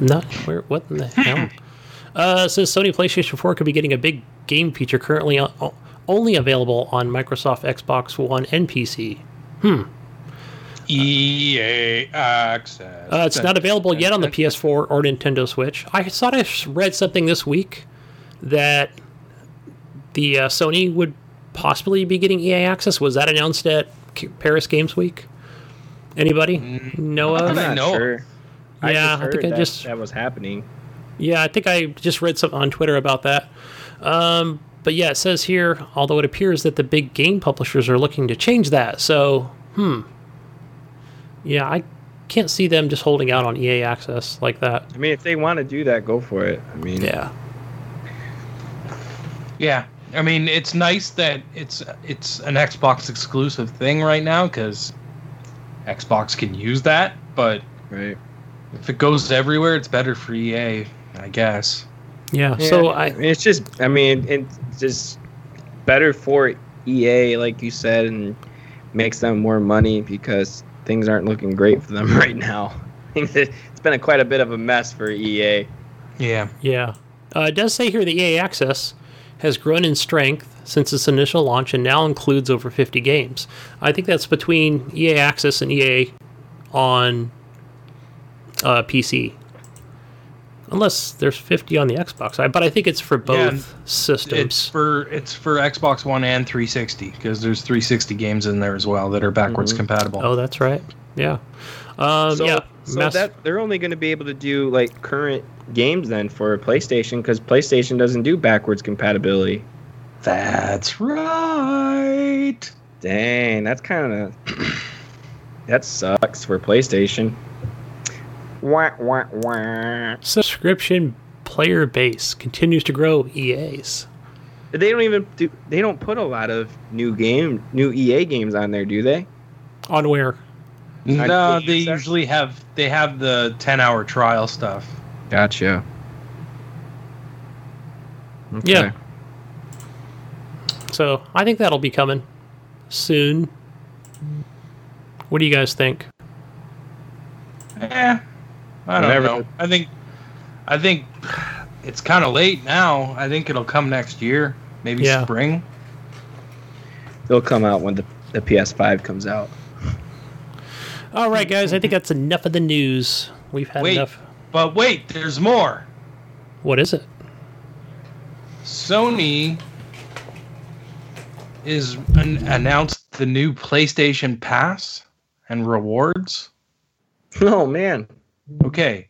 Not where? What in the hell? Uh, says Sony PlayStation 4 could be getting a big game feature currently o- only available on Microsoft Xbox One and PC. EA access. Uh, it's not available yet on the PS4 or Nintendo Switch. I thought I read something this week that the uh, Sony would possibly be getting EA access. Was that announced at Paris Games Week? Anybody know I of? I'm not know. sure. I Yeah, just I heard think I that, just- that was happening. Yeah, I think I just read something on Twitter about that. Um, but yeah, it says here, although it appears that the big game publishers are looking to change that. So, hmm. Yeah, I can't see them just holding out on EA access like that. I mean, if they want to do that, go for it. I mean, Yeah. Yeah, I mean it's nice that it's it's an Xbox exclusive thing right now because Xbox can use that. But right. if it goes everywhere, it's better for EA, I guess. Yeah. Yeah, So I, mean, it's just, I mean, it's just better for EA, like you said, and makes them more money because things aren't looking great for them right now. it's been a, quite a bit of a mess for EA. Yeah. Yeah. Uh, it does say here the EA Access has grown in strength since its initial launch and now includes over 50 games. I think that's between EA Access and EA on uh, PC. Unless there's 50 on the Xbox, I, but I think it's for both Yeah, systems. It's for it's for Xbox One and 360 because there's 360 games in there as well that are backwards compatible. oh, that's right. Yeah. Um, So, yeah. so mass- that they're only going to be able to do like current games then for PlayStation because PlayStation doesn't do backwards compatibility. That's right. Dang, that's kind of that sucks for PlayStation. Wah, wah, wah. subscription player base continues to grow. EA's. They don't even do. They don't put a lot of new game, new EA games on there, do they? On where? No, Game they Pass? usually have they have the ten hour trial stuff. Gotcha. Yeah. So I think that'll be coming soon. What do you guys think? Eh, I don't Whatever. know. I think I think it's kind of late now. I think it'll come next year, maybe Yeah. spring. It'll come out when the, the PS5 comes out. All right, guys. I think that's enough of the news. We've had Wait, enough. but wait, there's more. What is it? Sony is an- announced the new PlayStation Pass and rewards. Oh man. Okay.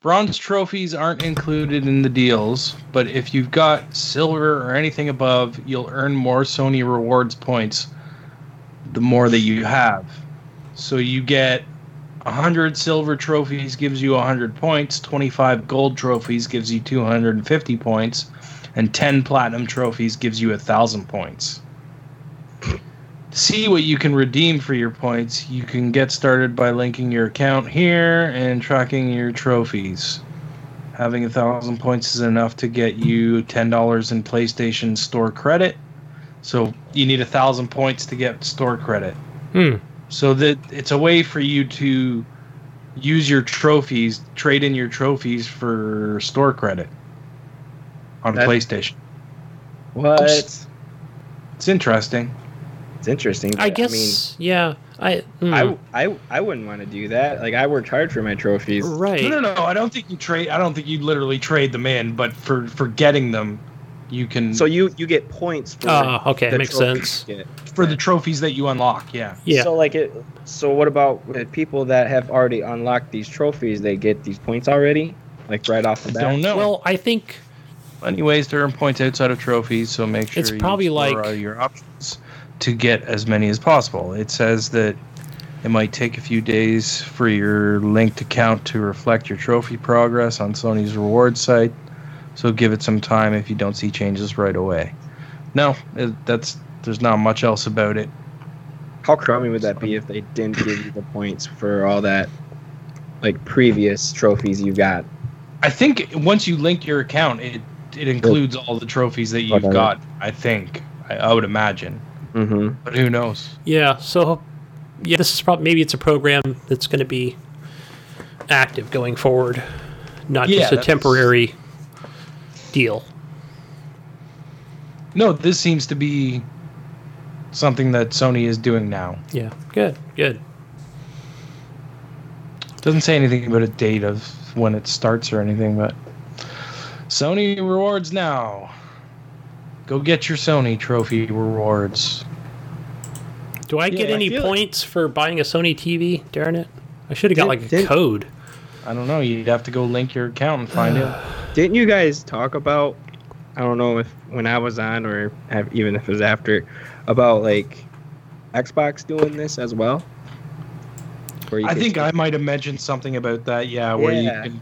Bronze trophies aren't included in the deals, but if you've got silver or anything above, you'll earn more Sony rewards points the more that you have. So you get 100 silver trophies gives you 100 points, 25 gold trophies gives you 250 points, and 10 platinum trophies gives you 1000 points. See what you can redeem for your points, you can get started by linking your account here and tracking your trophies. Having a thousand points is enough to get you ten dollars in PlayStation Store credit. So you need a thousand points to get store credit. Hmm. So that it's a way for you to use your trophies, trade in your trophies for store credit on That- PlayStation. What? It's interesting. It's interesting. I but, guess. yeah. I. hmm. I, I, I wouldn't want to do that. Like I worked hard for my trophies. right. No, no, no. I don't think you trade. I don't think you literally trade them in, but for for getting them, you can. So you you get points for. Oh, okay, the makes trophies sense. for the trophies that you unlock, yeah. Yeah. So like it. So what about with people that have already unlocked these trophies? They get these points already, like right off the bat. I bat. don't know. Well, I think Plenty ways to earn points outside of trophies, so make sure It's probably explore like- your options to get as many as possible. It says that it might take a few days for your linked account to reflect your trophy progress on Sony's reward site, so give it some time if you don't see changes right away. No, it, that's there's not much else about it. How crummy would that be if they didn't give you the points for all that, like previous trophies you got? I think once you link your account, it it includes all the trophies that you've got. I think I, I would imagine, Mm-hmm. but who knows? Yeah. So, yeah, this is probably maybe it's a program that's going to be active going forward, not Yeah, just a that's- temporary deal. No, this seems to be something that Sony is doing now. Yeah. Good. Good. Doesn't say anything about a date of when it starts or anything, but Sony rewards now. Go get your Sony trophy rewards. Do I get Yeah, I any like- points for buying a Sony TV? Darn it! I should have got like a did- code. I don't know. You'd have to go link your account and find it. Didn't you guys talk about? I don't know if when I was on or have, even if it was after, about like Xbox doing this as well. I think I might have mentioned something about that. Yeah, where Yeah. you can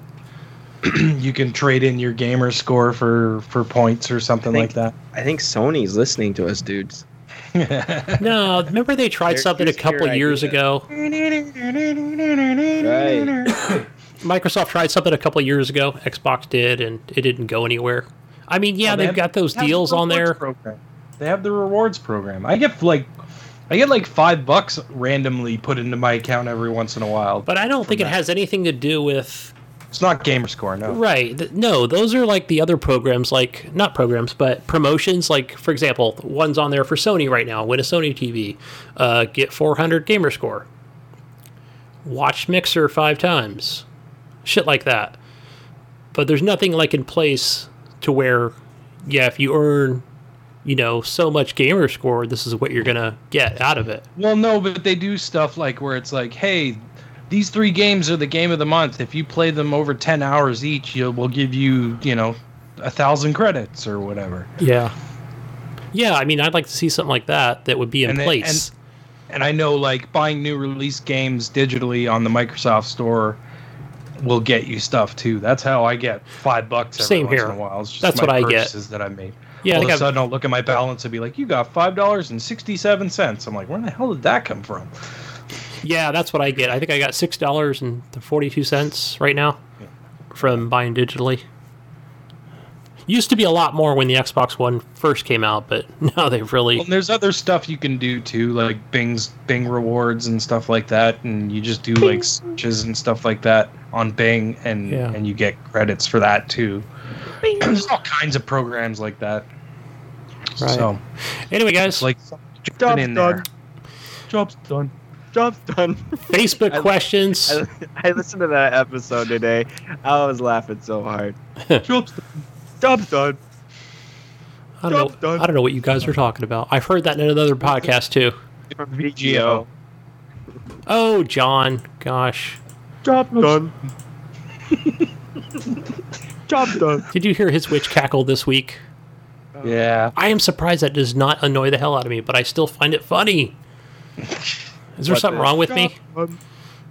you can trade in your gamer score for for points or something think- like that. I think Sony's listening to us, dudes. No, remember they tried There- something a couple years idea. ago. Right. Microsoft tried something a couple years ago. Xbox did, and it didn't go anywhere. I mean, yeah, Oh, they they've have- got those They have the deals on there. Program. They have the rewards program. I get like, I get like five bucks randomly put into my account every once in a while. But I don't think it has anything to do with it's not gamer score, no. right. No, those are like the other programs, like not programs, but promotions. Like for example, one's on there for Sony right now. Win a Sony TV, uh, get 400 gamer score. Watch Mixer five times, shit like that. But there's nothing like in place to where, yeah, if you earn, you know, so much gamer score, this is what you're gonna get out of it. Well, no, but they do stuff like where it's like, hey, these three games are the game of the month. If you play them over ten hours each, you will give you, you know, a thousand credits or whatever. Yeah. Yeah, I mean, I'd like to see something like that that would be in And it- place. And I know like buying new release games digitally on the Microsoft Store will get you stuff too. That's how I get five bucks every Same once here. in a while. It's just That's my what I get. that I made. Yeah, All of a I've, sudden, I'll look at my balance and be like, "You got five dollars and sixty-seven cents." I'm like, "Where the hell did that come from?" Yeah, that's what I get. I think I got six dollars and forty-two cents right now from buying digitally. Used to be a lot more when the Xbox One first came out, but now they've really Well, there's other stuff you can do too, like Bing's Bing rewards and stuff like that, and you just do like searches and stuff like that on Bing, and Yeah. and you get credits for that too. there's all kinds of programs like that. Right. So Anyway, guys, like Job's jumping in done. there. Job's done. Job's done. Facebook I- questions. I, I listened to that episode today. I was laughing so hard. Job's done. Job's done. I don't job's know. done. I don't know what you guys are talking about. I've heard that in another podcast too. From VGO. Oh, John, gosh, Job done. Job done. did you hear his witch cackle this week? Yeah. I am surprised that does not annoy the hell out of me, but I still find it funny. Is there What something wrong with me?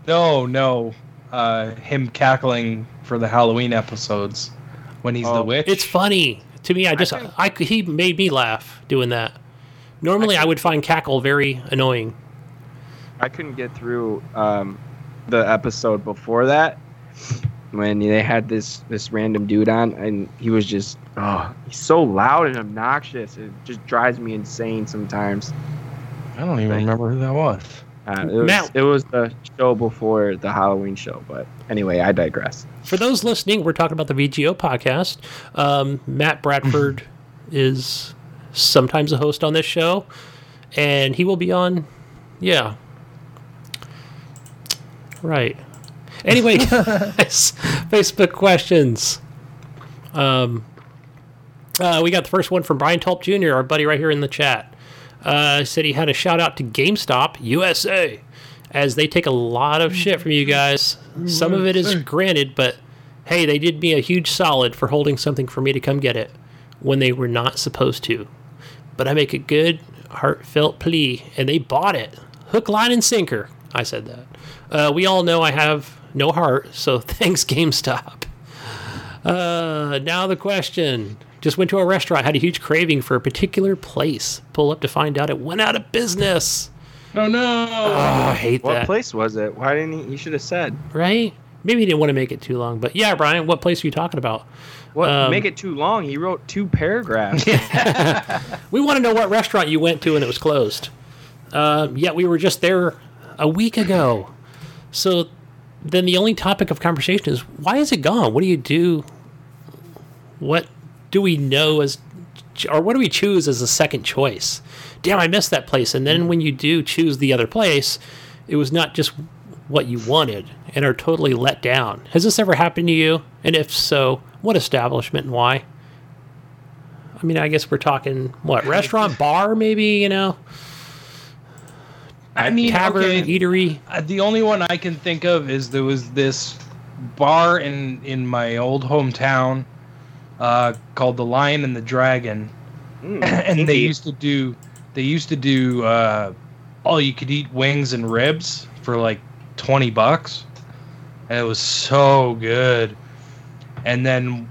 No, no. Uh, him cackling for the Halloween episodes when he's the Oh. witch. It's funny to me. I just, think- I, he made me laugh doing that. Normally, I would find cackle very annoying. I couldn't get through um, the episode before that when they had this this random dude on and he was just oh he's so loud and obnoxious it just drives me insane sometimes I don't even remember who that was. Uh, it, was, Matt- it was the show before the halloween show but anyway i digress For those listening, we're talking about the VGO podcast. Um, Matt Bradford is sometimes a host on this show, and he will be on. Yeah. Right. Anyway, guys, Facebook questions. Um, uh, we got the first one from Brian Tulp Jr., our buddy right here in the chat. Uh, said he had a shout out to GameStop USA, as they take a lot of shit from you guys. Some of it is granted, but hey, they did me a huge solid for holding something for me to come get it when they were not supposed to. But I make a good, heartfelt plea, and they bought it. Hook, line, and sinker. I said that. Uh, we all know I have no heart, so thanks, GameStop. Uh, now the question. Just went to a restaurant, had a huge craving for a particular place. Pull up to find out it went out of business. Oh no! Oh, I hate what that. place was it why didn't he he should have said Right? Maybe he didn't want to make it too long, but yeah, Brian, what place are you talking about? what Um, make it too long he wrote two paragraphs We want to know what restaurant you went to and it was closed. Uh, yet we were just there a week ago. So then the only topic of conversation is why is it gone? What do you do? What do we know as, or what do we choose as a second choice? Damn, I missed that place. And then when you do choose the other place, it was not just what you wanted and are totally let down. Has this ever happened to you? And if so, what establishment and why? I mean, I guess we're talking what restaurant, bar, maybe you know, I mean, tavern, okay, eatery. uh, the only one I can think of is there was this bar in in my old hometown uh, called the Lion and the Dragon, Mm, and they used to do they used to do uh, all you could eat wings and ribs for like twenty bucks, and it was so good. And then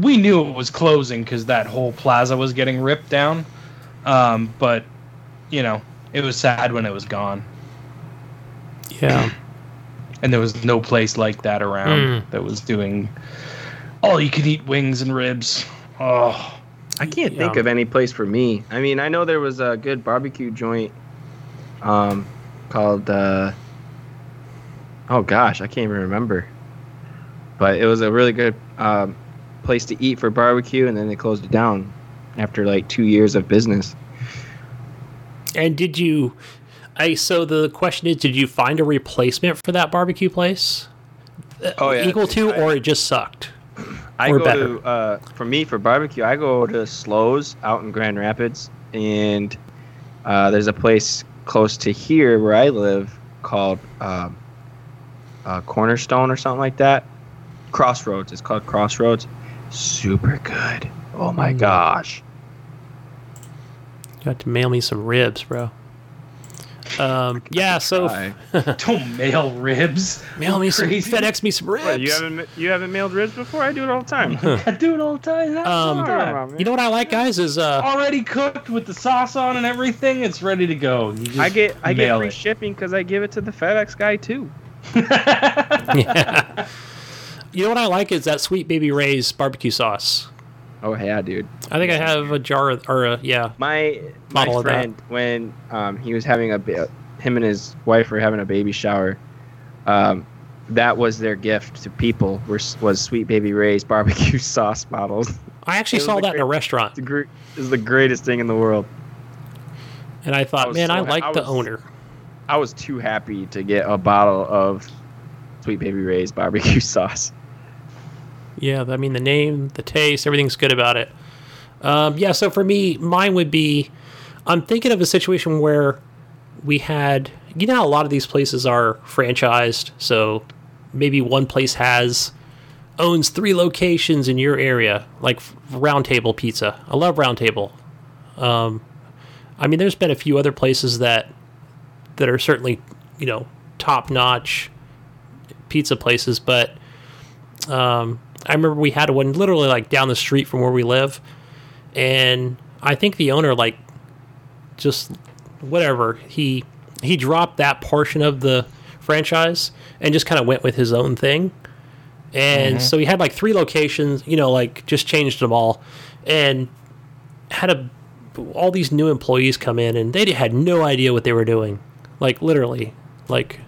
we knew it was closing because that whole plaza was getting ripped down. Um, but you know, it was sad when it was gone, Yeah, and there was no place like that around Mm. that was doing all you could eat wings and ribs. Oh, I can't think Yeah. of any place for me. I mean, I know there was a good barbecue joint um, called, uh, oh gosh, I can't even remember. But it was a really good um, place to eat for barbecue, and then they closed it down after like two years of business. and did you? I so the question is, did you find a replacement for that barbecue place? Oh, yeah. equal to, I- or it just sucked. I Or go better. to uh, for me for barbecue. I go to Slows out in Grand Rapids, and uh, there's a place close to here where I live called um, uh, Cornerstone or something like that. Crossroads. It's called Crossroads. Super good. Oh my Mm. gosh. You have to mail me some ribs, bro. Um, yeah, so Don't mail ribs. mail me some, Crazy. FedEx me some ribs. What, you haven't you haven't mailed ribs before? I do it all the time. I do it all the time. That's Um, all you know what I like, guys, is uh, already cooked with the sauce on and everything. It's ready to go. You just I get I get free it. shipping because I give it to the FedEx guy too. yeah. You know what I like is that Sweet Baby Ray's barbecue sauce. Oh yeah, dude. I think I have a jar of, or a, yeah, My my Bottle of that. friend when um, he was having a ba- him and his wife were having a baby shower. Um, that was their gift to people was, was Sweet Baby Ray's barbecue sauce bottles. I actually saw the that in a restaurant, It's the gre- is the greatest thing in the world. and I thought, I man, so I ha- like I the was- owner. I was too happy to get a bottle of Sweet Baby Ray's barbecue sauce. Yeah, I mean the name, the taste, everything's good about it. Um, yeah, so for me, mine would be I'm thinking of a situation where we had you know a lot of these places are franchised, so maybe one place has owns three locations in your area, like Roundtable Pizza. I love Roundtable. Um, I mean, there's been a few other places that that are certainly you know top notch pizza places, but um, I remember we had one literally like down the street from where we live, and I think the owner like just whatever he he dropped that portion of the franchise and just kind of went with his own thing. And mm-hmm. so he had like three locations, you know, like just changed them all, and had a all these new employees come in, and they had no idea what they were doing, like literally, like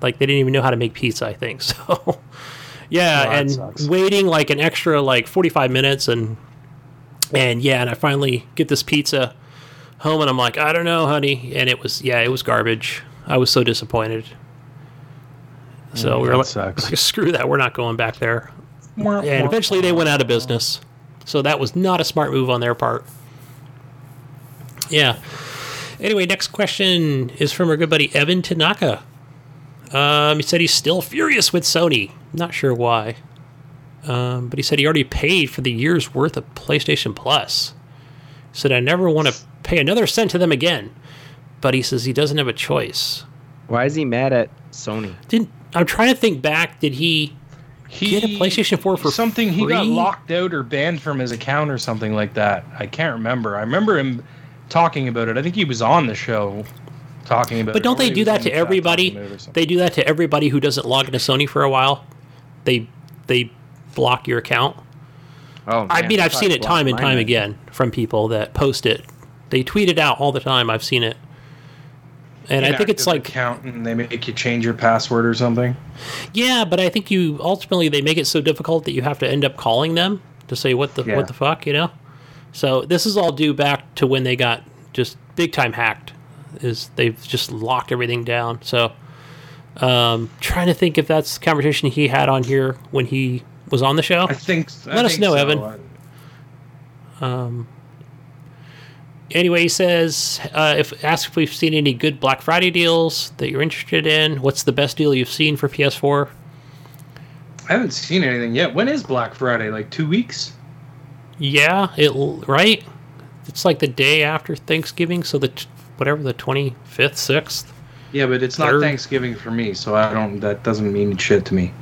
like they didn't even know how to make pizza. I think so. Yeah, Well, and sucks. waiting like an extra like forty five minutes, and and yeah, and I finally get this pizza home, and I'm like, I don't know, honey, and it was yeah, it was garbage. I was so disappointed. So Mm, we were that like, sucks. screw that, we're not going back there. And eventually they went out of business. So that was not a smart move on their part. Yeah. Anyway, next question is from our good buddy Evan Tanaka. Um, he said he's still furious with Sony. Not sure why. Um, but he said he already paid for the year's worth of PlayStation Plus. He said, I never want to pay another cent to them again. But he says he doesn't have a choice. Why is he mad at Sony? Didn't I'm trying to think back. Did he He, get a PlayStation 4 for something. He got locked out or banned from his account or something like that. I can't remember. I remember him talking about it. I think he was on the show talking about. But it. don't Or they do that to everybody? talking about it or something. They do that to everybody who doesn't log into Sony for a while. They they block your account. Oh, man, I mean, I've seen it time and time again from people that post it. They tweet it out all the time. I've seen it, and I think it's like account and they make you change your password or something. yeah, but I think you ultimately they make it so difficult that you have to end up calling them to say what the Yeah. what the fuck, you know. So this is all due back to when they got just big time hacked. Is they've just locked everything down. So um, trying to think if that's the conversation he had on here when he was on the show. I think. I Let us think know, so. Evan. Um. Anyway, he says uh, if asked if we've seen any good Black Friday deals that you're interested in. What's the best deal you've seen for PS4? I haven't seen anything yet. When is Black Friday? Like two weeks? Yeah, it right. It's like the day after Thanksgiving, so the t- whatever the twenty fifth, sixth. Yeah, but it's not Third. Thanksgiving for me, so I don't. That doesn't mean shit to me.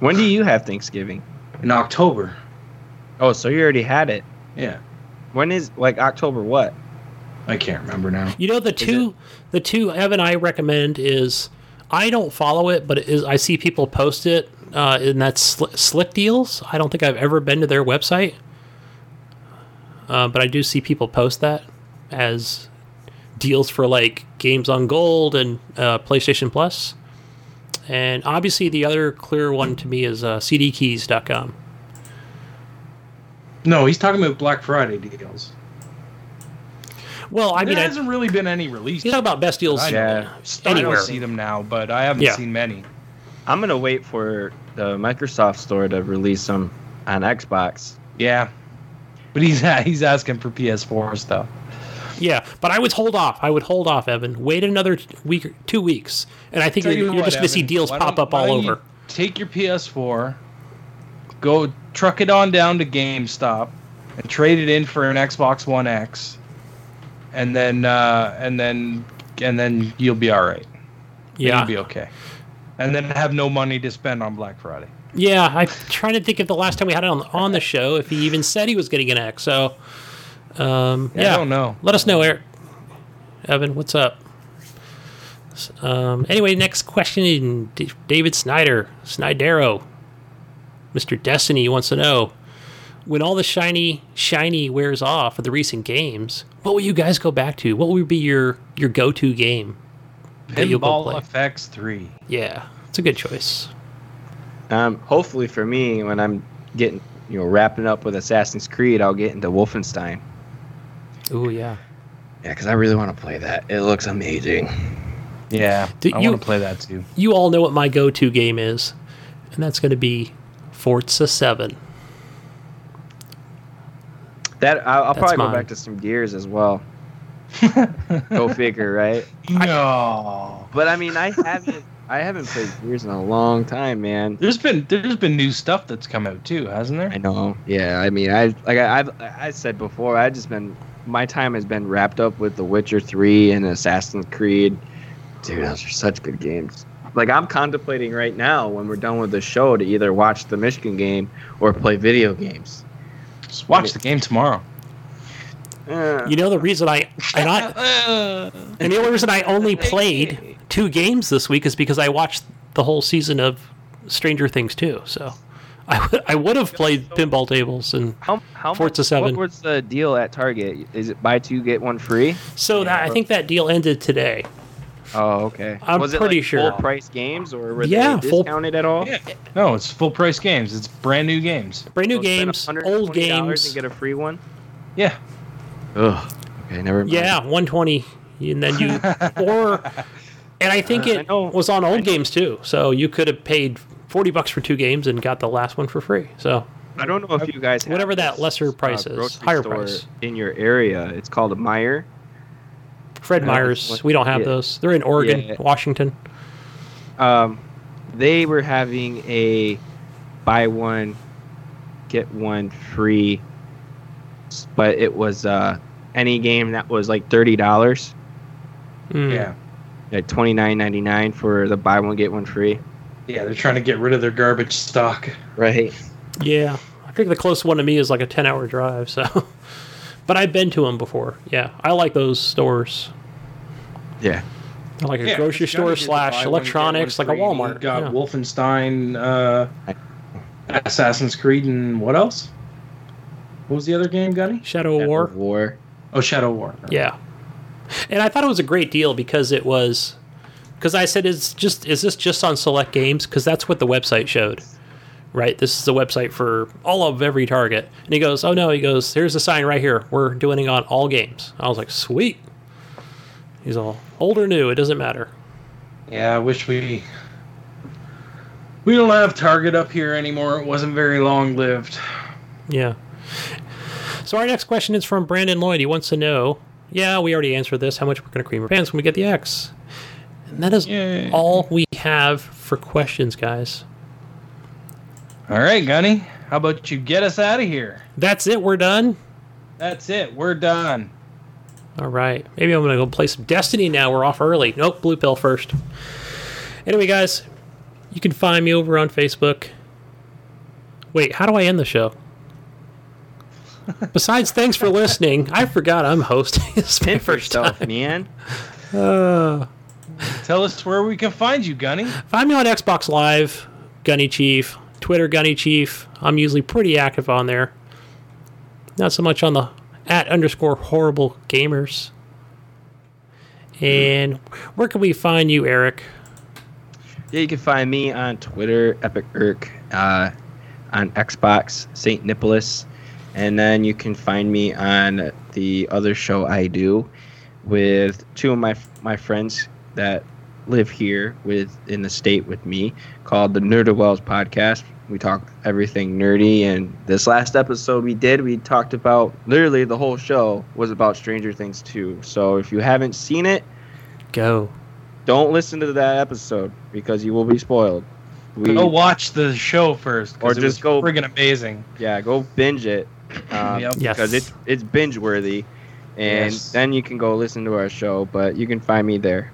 When do you have Thanksgiving? In October. Oh, so you already had it. Yeah, When is like October what? I can't remember now. You know the two the two Evan I recommend is I don't follow it, but it is I see people post it, uh, and that's Sli- Slick Deals. I don't think I've ever been to their website, uh, but I do see people post that as deals for like games on gold and uh, PlayStation Plus. And obviously, the other clear one to me is uh, CDKeys.com. No, he's talking about Black Friday deals. Well, I mean, there hasn't really been any release. you talk about best deals I Yeah. know. Starting anywhere. to see them now, but I haven't Yeah. seen many. I'm gonna wait for the Microsoft Store to release them on Xbox. Yeah, but he's he's asking for PS4 stuff. Yeah, but I would hold off. I would hold off, Evan. Wait another week, two weeks, and I think Tell you're, you you're what, just going to see deals why pop up all over. Take your PS4, go truck it on down to GameStop, and trade it in for an Xbox One X, and then uh, and then and then you'll be all right. Yeah. you'll be okay. And then have no money to spend on Black Friday. Yeah, I'm trying to think of the last time we had it on, on the show if he even said he was getting an X. So, um, Yeah, yeah, I don't know. Let us know, Eric. Evan, what's up? Um, anyway, next question: D- David Snyder, Snydero, Mr. Destiny wants to know when all the shiny shiny wears off of the recent games. What will you guys go back to? What will be your your go to game? that Pinball play? FX three. Yeah, it's a good choice. Um, hopefully for me, when I'm getting you know wrapping up with Assassin's Creed, I'll get into Wolfenstein. Ooh, yeah. Yeah, because I really want to play that. It looks amazing. Yeah, Do I you- want to play that too. you all know what my go-to game is, and that's going to be Forza Seven. That I'll, I'll probably mine. go back to some Gears as well. go figure, right? No, But I mean, I haven't I haven't played Gears in a long time, man. there's been there's been new stuff that's come out too, hasn't there? I know. Yeah, I mean, I like I, I've I said before, I've just been my time has been wrapped up with The Witcher Three and Assassin's Creed. Dude, those are such good games. Like I'm contemplating right now when we're done with the show to either watch the Michigan game or play video games. Just watch the game tomorrow. Uh, You know the reason I I not and the only reason I only played two games this week is because I watched the whole season of Stranger Things too. So I would I would have played pinball tables and how how Forza much, 7. What was the deal at Target? Is it buy two get one free? so that I think that deal ended today. Oh, okay. I'm was it pretty like sure. full price games or were Yeah, they full- discounted at all? Yeah. No, it's full price games. It's brand new games. Brand new So games, old games. and get a free one. Yeah. Ugh. Okay, never mind. Yeah, 120, and then you or, and I think Uh, I it know. was on old games too. So you could have paid 40 bucks for two games and got the last one for free. So I don't know if you guys have Whatever that lesser price is, higher store price. in your area. It's called a Meyer. Fred Yeah, Meyer's, we don't have yeah. those. They're in Oregon, Yeah. Washington. Um, they were having a buy one get one free, but it was uh any game that was like thirty dollars, Mm. Yeah. like twenty nine ninety nine for the buy one get one free. Yeah, they're trying to get rid of their garbage stock. Right. Yeah, I think the closest one to me is like a 10 hour drive. So, but I've been to them before. Yeah, I like those stores. Yeah. I like a Yeah, grocery store slash buy one, get electronics, like a free. You Walmart. Got yeah. Wolfenstein, uh, Assassin's Creed, and what else? What was the other game, Gunny? Shadow of War. War. Oh, Shadow War. Yeah. And I thought it was a great deal because it was because I said is just is this just on select games because that's what the website showed. Right? This is the website for all of every target. And he goes, "Oh no." He goes, "Here's a sign right here. We're doing it on all games." I was like, "Sweet." He's all old or new, it doesn't matter. Yeah, I wish we we don't have Target up here anymore. It wasn't very long lived. Yeah. So our next question is from Brandon Lloyd. He wants to know, yeah, we already answered this, how much we're going to cream our pants when we get the X. And that is Yay. all we have for questions, guys. All right, Gunny. How about you get us out of here? That's it. We're done. That's it. We're done. All right. Maybe I'm going to go play some Destiny now. We're off early. Nope, Blue Pill first. Anyway, guys, you can find me over on Facebook. Wait, how do I end the show? Besides, thanks for listening. I forgot I'm hosting. It's my first yourself, time. man. Uh, Tell us where we can find you, Gunny. find me on Xbox Live, Gunny Chief, Twitter, Gunny Chief. I'm usually pretty active on there. Not so much on the at underscore horrible gamers. And where can we find you, Eric? Yeah, you can find me on Twitter, Epic Irk, uh, on Xbox, Saint Nicholas, and then you can find me on the other show I do with two of my my friends that live here with in the state with me, called the Nerda Wells Podcast. We talk everything nerdy, and this last episode we did, we talked about literally the whole show was about Stranger Things 2. So if you haven't seen it, Go. don't listen to that episode because you will be spoiled. We, Go watch the show first, Or it just was go- friggin' amazing. yeah, go binge it um, Yep. Yes. because it's it's binge worthy. and Yes. then you can go listen to our show. But you can find me there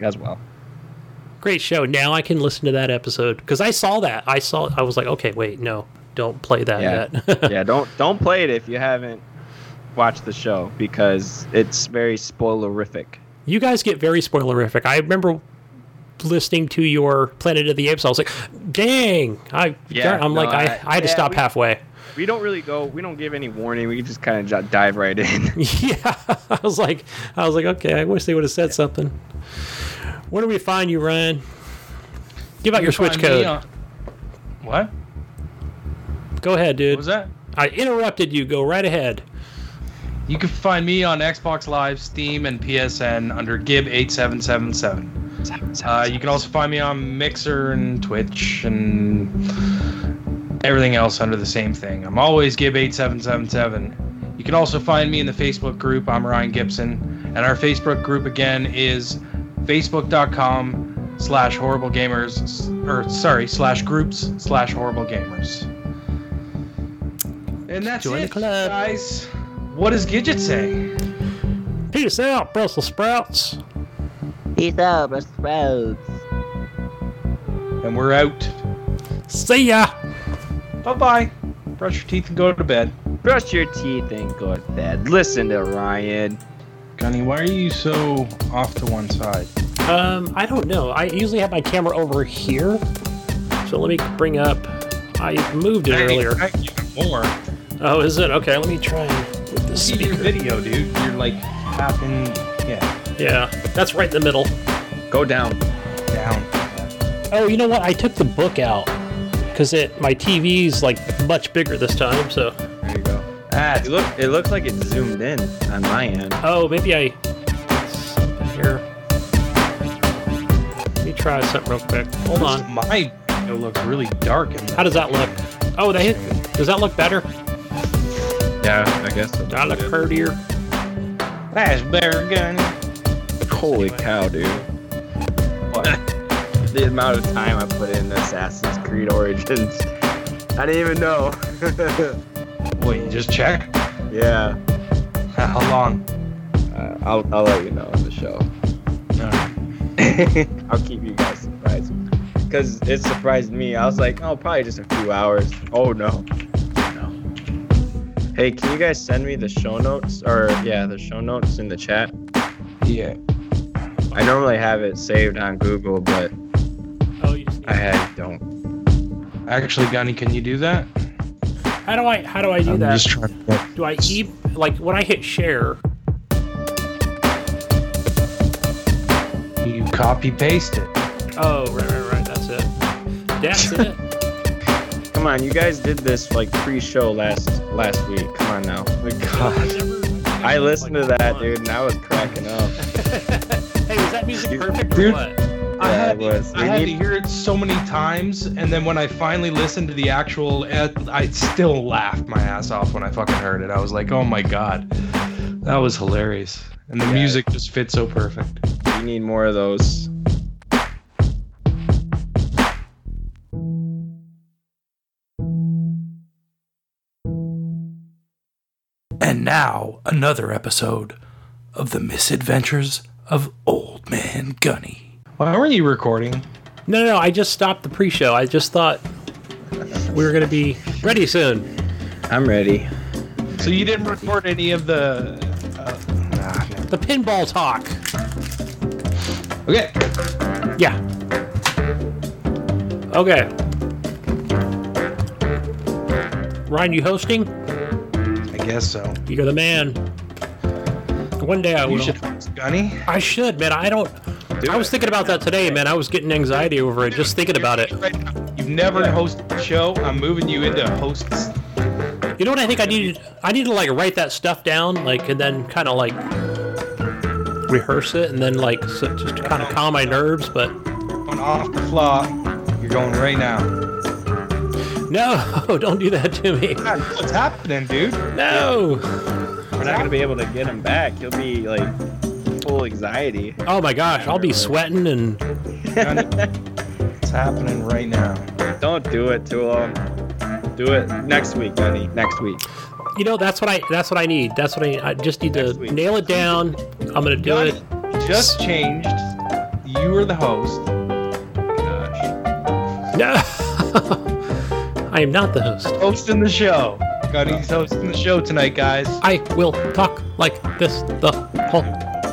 as well. Great show. Now I can listen to that episode because I saw that. I saw. I was like, okay, wait, no, don't play that Yeah. yet. yeah, don't don't play it if you haven't watched the show because it's very spoilerific. You guys get very spoilerific. I remember listening to your Planet of the Apes. I was like, dang. I Yeah, I'm no, like, I, I- I had to stop we- halfway. We don't really go. We don't give any warning. We just kind of dive right in. yeah, I was like, I was like, okay. I wish they would have said something. Where do we find you, Ryan? Give out your Switch code. on- What? Go ahead, dude. What was that? I interrupted you. Go right ahead. You can find me on Xbox Live, Steam, and PSN under Gib8777. Uh, you can also find me on Mixer and Twitch and everything else under the same thing. I'm always Gib8777. You can also find me in the Facebook group. I'm Ryan Gibson. And our Facebook group again is facebook.com slash horrible gamers, or sorry, slash groups slash horrible gamers. And that's Join the it, club. guys. What does Gidget say? Peace out, Brussels sprouts. Peace out, Brussels sprouts. And we're out. See ya. Bye bye. Brush your teeth and go to bed. Brush your teeth and go to bed. Listen to Ryan. Gunny, why are you so off to one side? Um, I don't know. I usually have my camera over here. So let me bring up. I moved it earlier. Even more. Oh, is it? Okay, let me try and move the See your video, dude. You're like tapping, yeah, Yeah, that's right in the middle. Go down. down. Oh, you know what? I took the book out because it my TV's like much bigger this time. So, There you go. Ah, It look. It looks like it's zoomed in on my end. oh, maybe I something here. Let me try something real quick. Hold on. My video looks really dark in How does that look? Oh, that does that look better? Yeah, I guess. So. Does that look prettier? That's better, Gunny. Holy cow, dude! What? The amount of time I put in Assassin's Creed Origins. I didn't even know. Wait, you just check? yeah. How long? Uh, I'll, I'll let you know in the show. No. I'll keep you guys surprised. Because it surprised me. I was like, oh, probably just a few hours. Oh, no. No. Hey, can you guys send me the show notes? Or, yeah, the show notes in the chat? Yeah. I normally have it saved on Google, but Oh, you just I don't. Actually, Gunny, can you do that? how do I how do I do I'm that? just trying to get Do I keep like when I hit share? Copy paste it. Oh, right, right, right. That's it. That's it. Come on, you guys did this like pre-show last last week. Come on now. Oh my god. I listened to that, dude, and I was cracking up. hey, was that music perfect or Dude. what? I Yeah, had, it was. I had need- to hear it so many times, and then when I finally listened to the actual, eh, I still laughed my ass off when I fucking heard it. I was like, "Oh my god, that was hilarious!" And the Yeah. music just fit so perfect. We need more of those. And now, another episode of the misadventures of Old Man Gunny. Why weren't you recording? No, no, no. I just stopped the pre-show. I just thought we were gonna be ready soon. I'm ready. So you didn't record any of the. Uh. The pinball talk. Okay. Yeah. Okay. Ryan, you hosting? I guess so. You're the man. One day I You will. You should host Gunny. I should, man. I don't. I was thinking about that today, man. I was getting anxiety over it just thinking about it. You've never hosted a show. I'm moving you into hosts. You know what I think I need? I need to like write that stuff down, like, and then kind of like rehearse it, and then like so, just to kind of calm my nerves. But Going off the fly. You're going right now. no, don't do that to me. God, what's happening, dude? No. We're not gonna be able to get him back. He'll be like full anxiety. Oh my gosh, I'll be sweating and it's happening right now? Don't do it to him. Do it next week, honey. Next week. You know, that's what I that's what I need. That's what I need. I just need to week. nail it down. I'm gonna do it. Just changed. You are the host. Gosh. No. I am not the host. Hosting the show. Gunny's hosting the show tonight, guys. I will talk like this the whole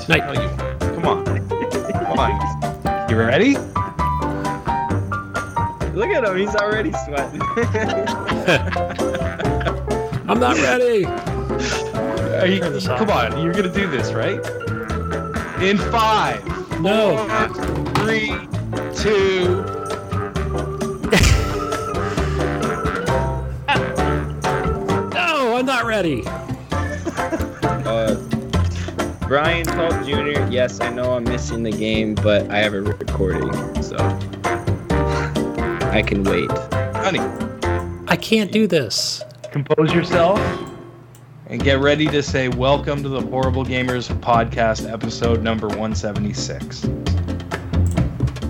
night. you, come on. Come on. You ready? Look at him. He's already sweating. I'm not ready. Are you, Turn this come on. You're going to do this, right? In five, No. four, three, two. No, I'm not ready. uh, Brian Pope Jr. Yes, I know I'm missing the game, but I have a recording, so I can wait. Honey, I can't do this. Compose yourself and get ready to say welcome to the Horrible Gamers podcast episode number 176.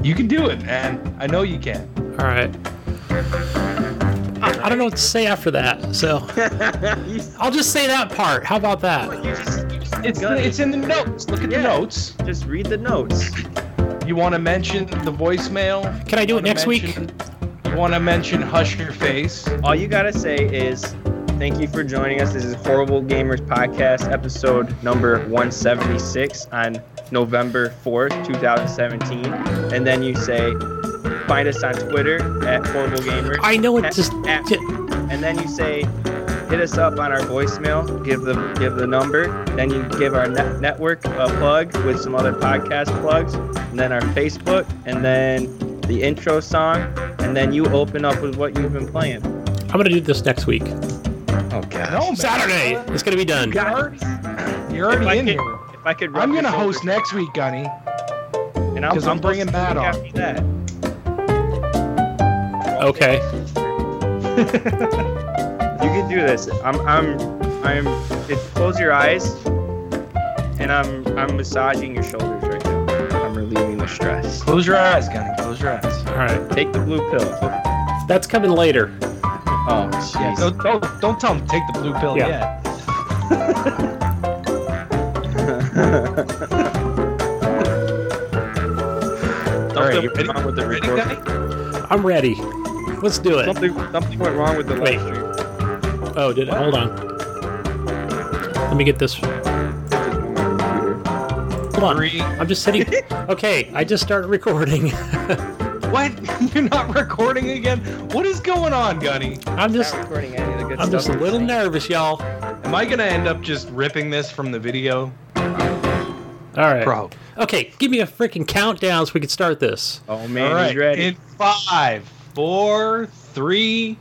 You can do it, man. I know you can. All right. I, I don't know what to say after that, so I'll just say that part. How about that? you just- you just- It's, Gunny, it's in the notes. Look at Yeah. the notes. just read the notes. You want to mention the voicemail? Can I do it next week? mention- You want to mention Hush Your Face? All you gotta say is thank you for joining us. This is Horrible Gamers Podcast, episode number 176 on November 4th, 2017. And then you say find us on Twitter at Horrible Gamers. I know it At- just. at- and then you say hit us up on our voicemail give the give the number then you give our net- network a plug with some other podcast plugs and then our facebook and then the intro song and then you open up with what you've been playing I'm gonna do this next week. oh god No, man. Saturday. It's gonna be done. You're already, you're if in could, here. If I could, I'm gonna shoulder- host next week, Gunny. and I'll, 'cause I'm bringing posting Matt on. after that Okay. you can do this i'm i'm i'm it, close your eyes and i'm i'm massaging your shoulders right now i'm relieving the stress Close your eyes, Gunny. Close your eyes. All right. Take the blue pill. That's coming later. Oh, Yeah, jeez. don't, don't, don't tell him to take the blue pill Yeah. yet. Something All right, you went ready? wrong with the Ready, recording. Gunny? I'm ready. Let's do it. Something, something went wrong with the Wait. live stream. Oh, did it? Hold on. Let me get this. This is. Hold on. Three. I'm just sitting. Okay, I just started recording. What? You're not recording again? What is going on, Gunny? I'm just. Not recording any of the good I'm stuff just a little saying. nervous, y'all. Am I gonna end up just ripping this from the video? All right. Bro. Okay, give me a freaking countdown so we can start this. Oh man, All right. he's ready. In five, four, three,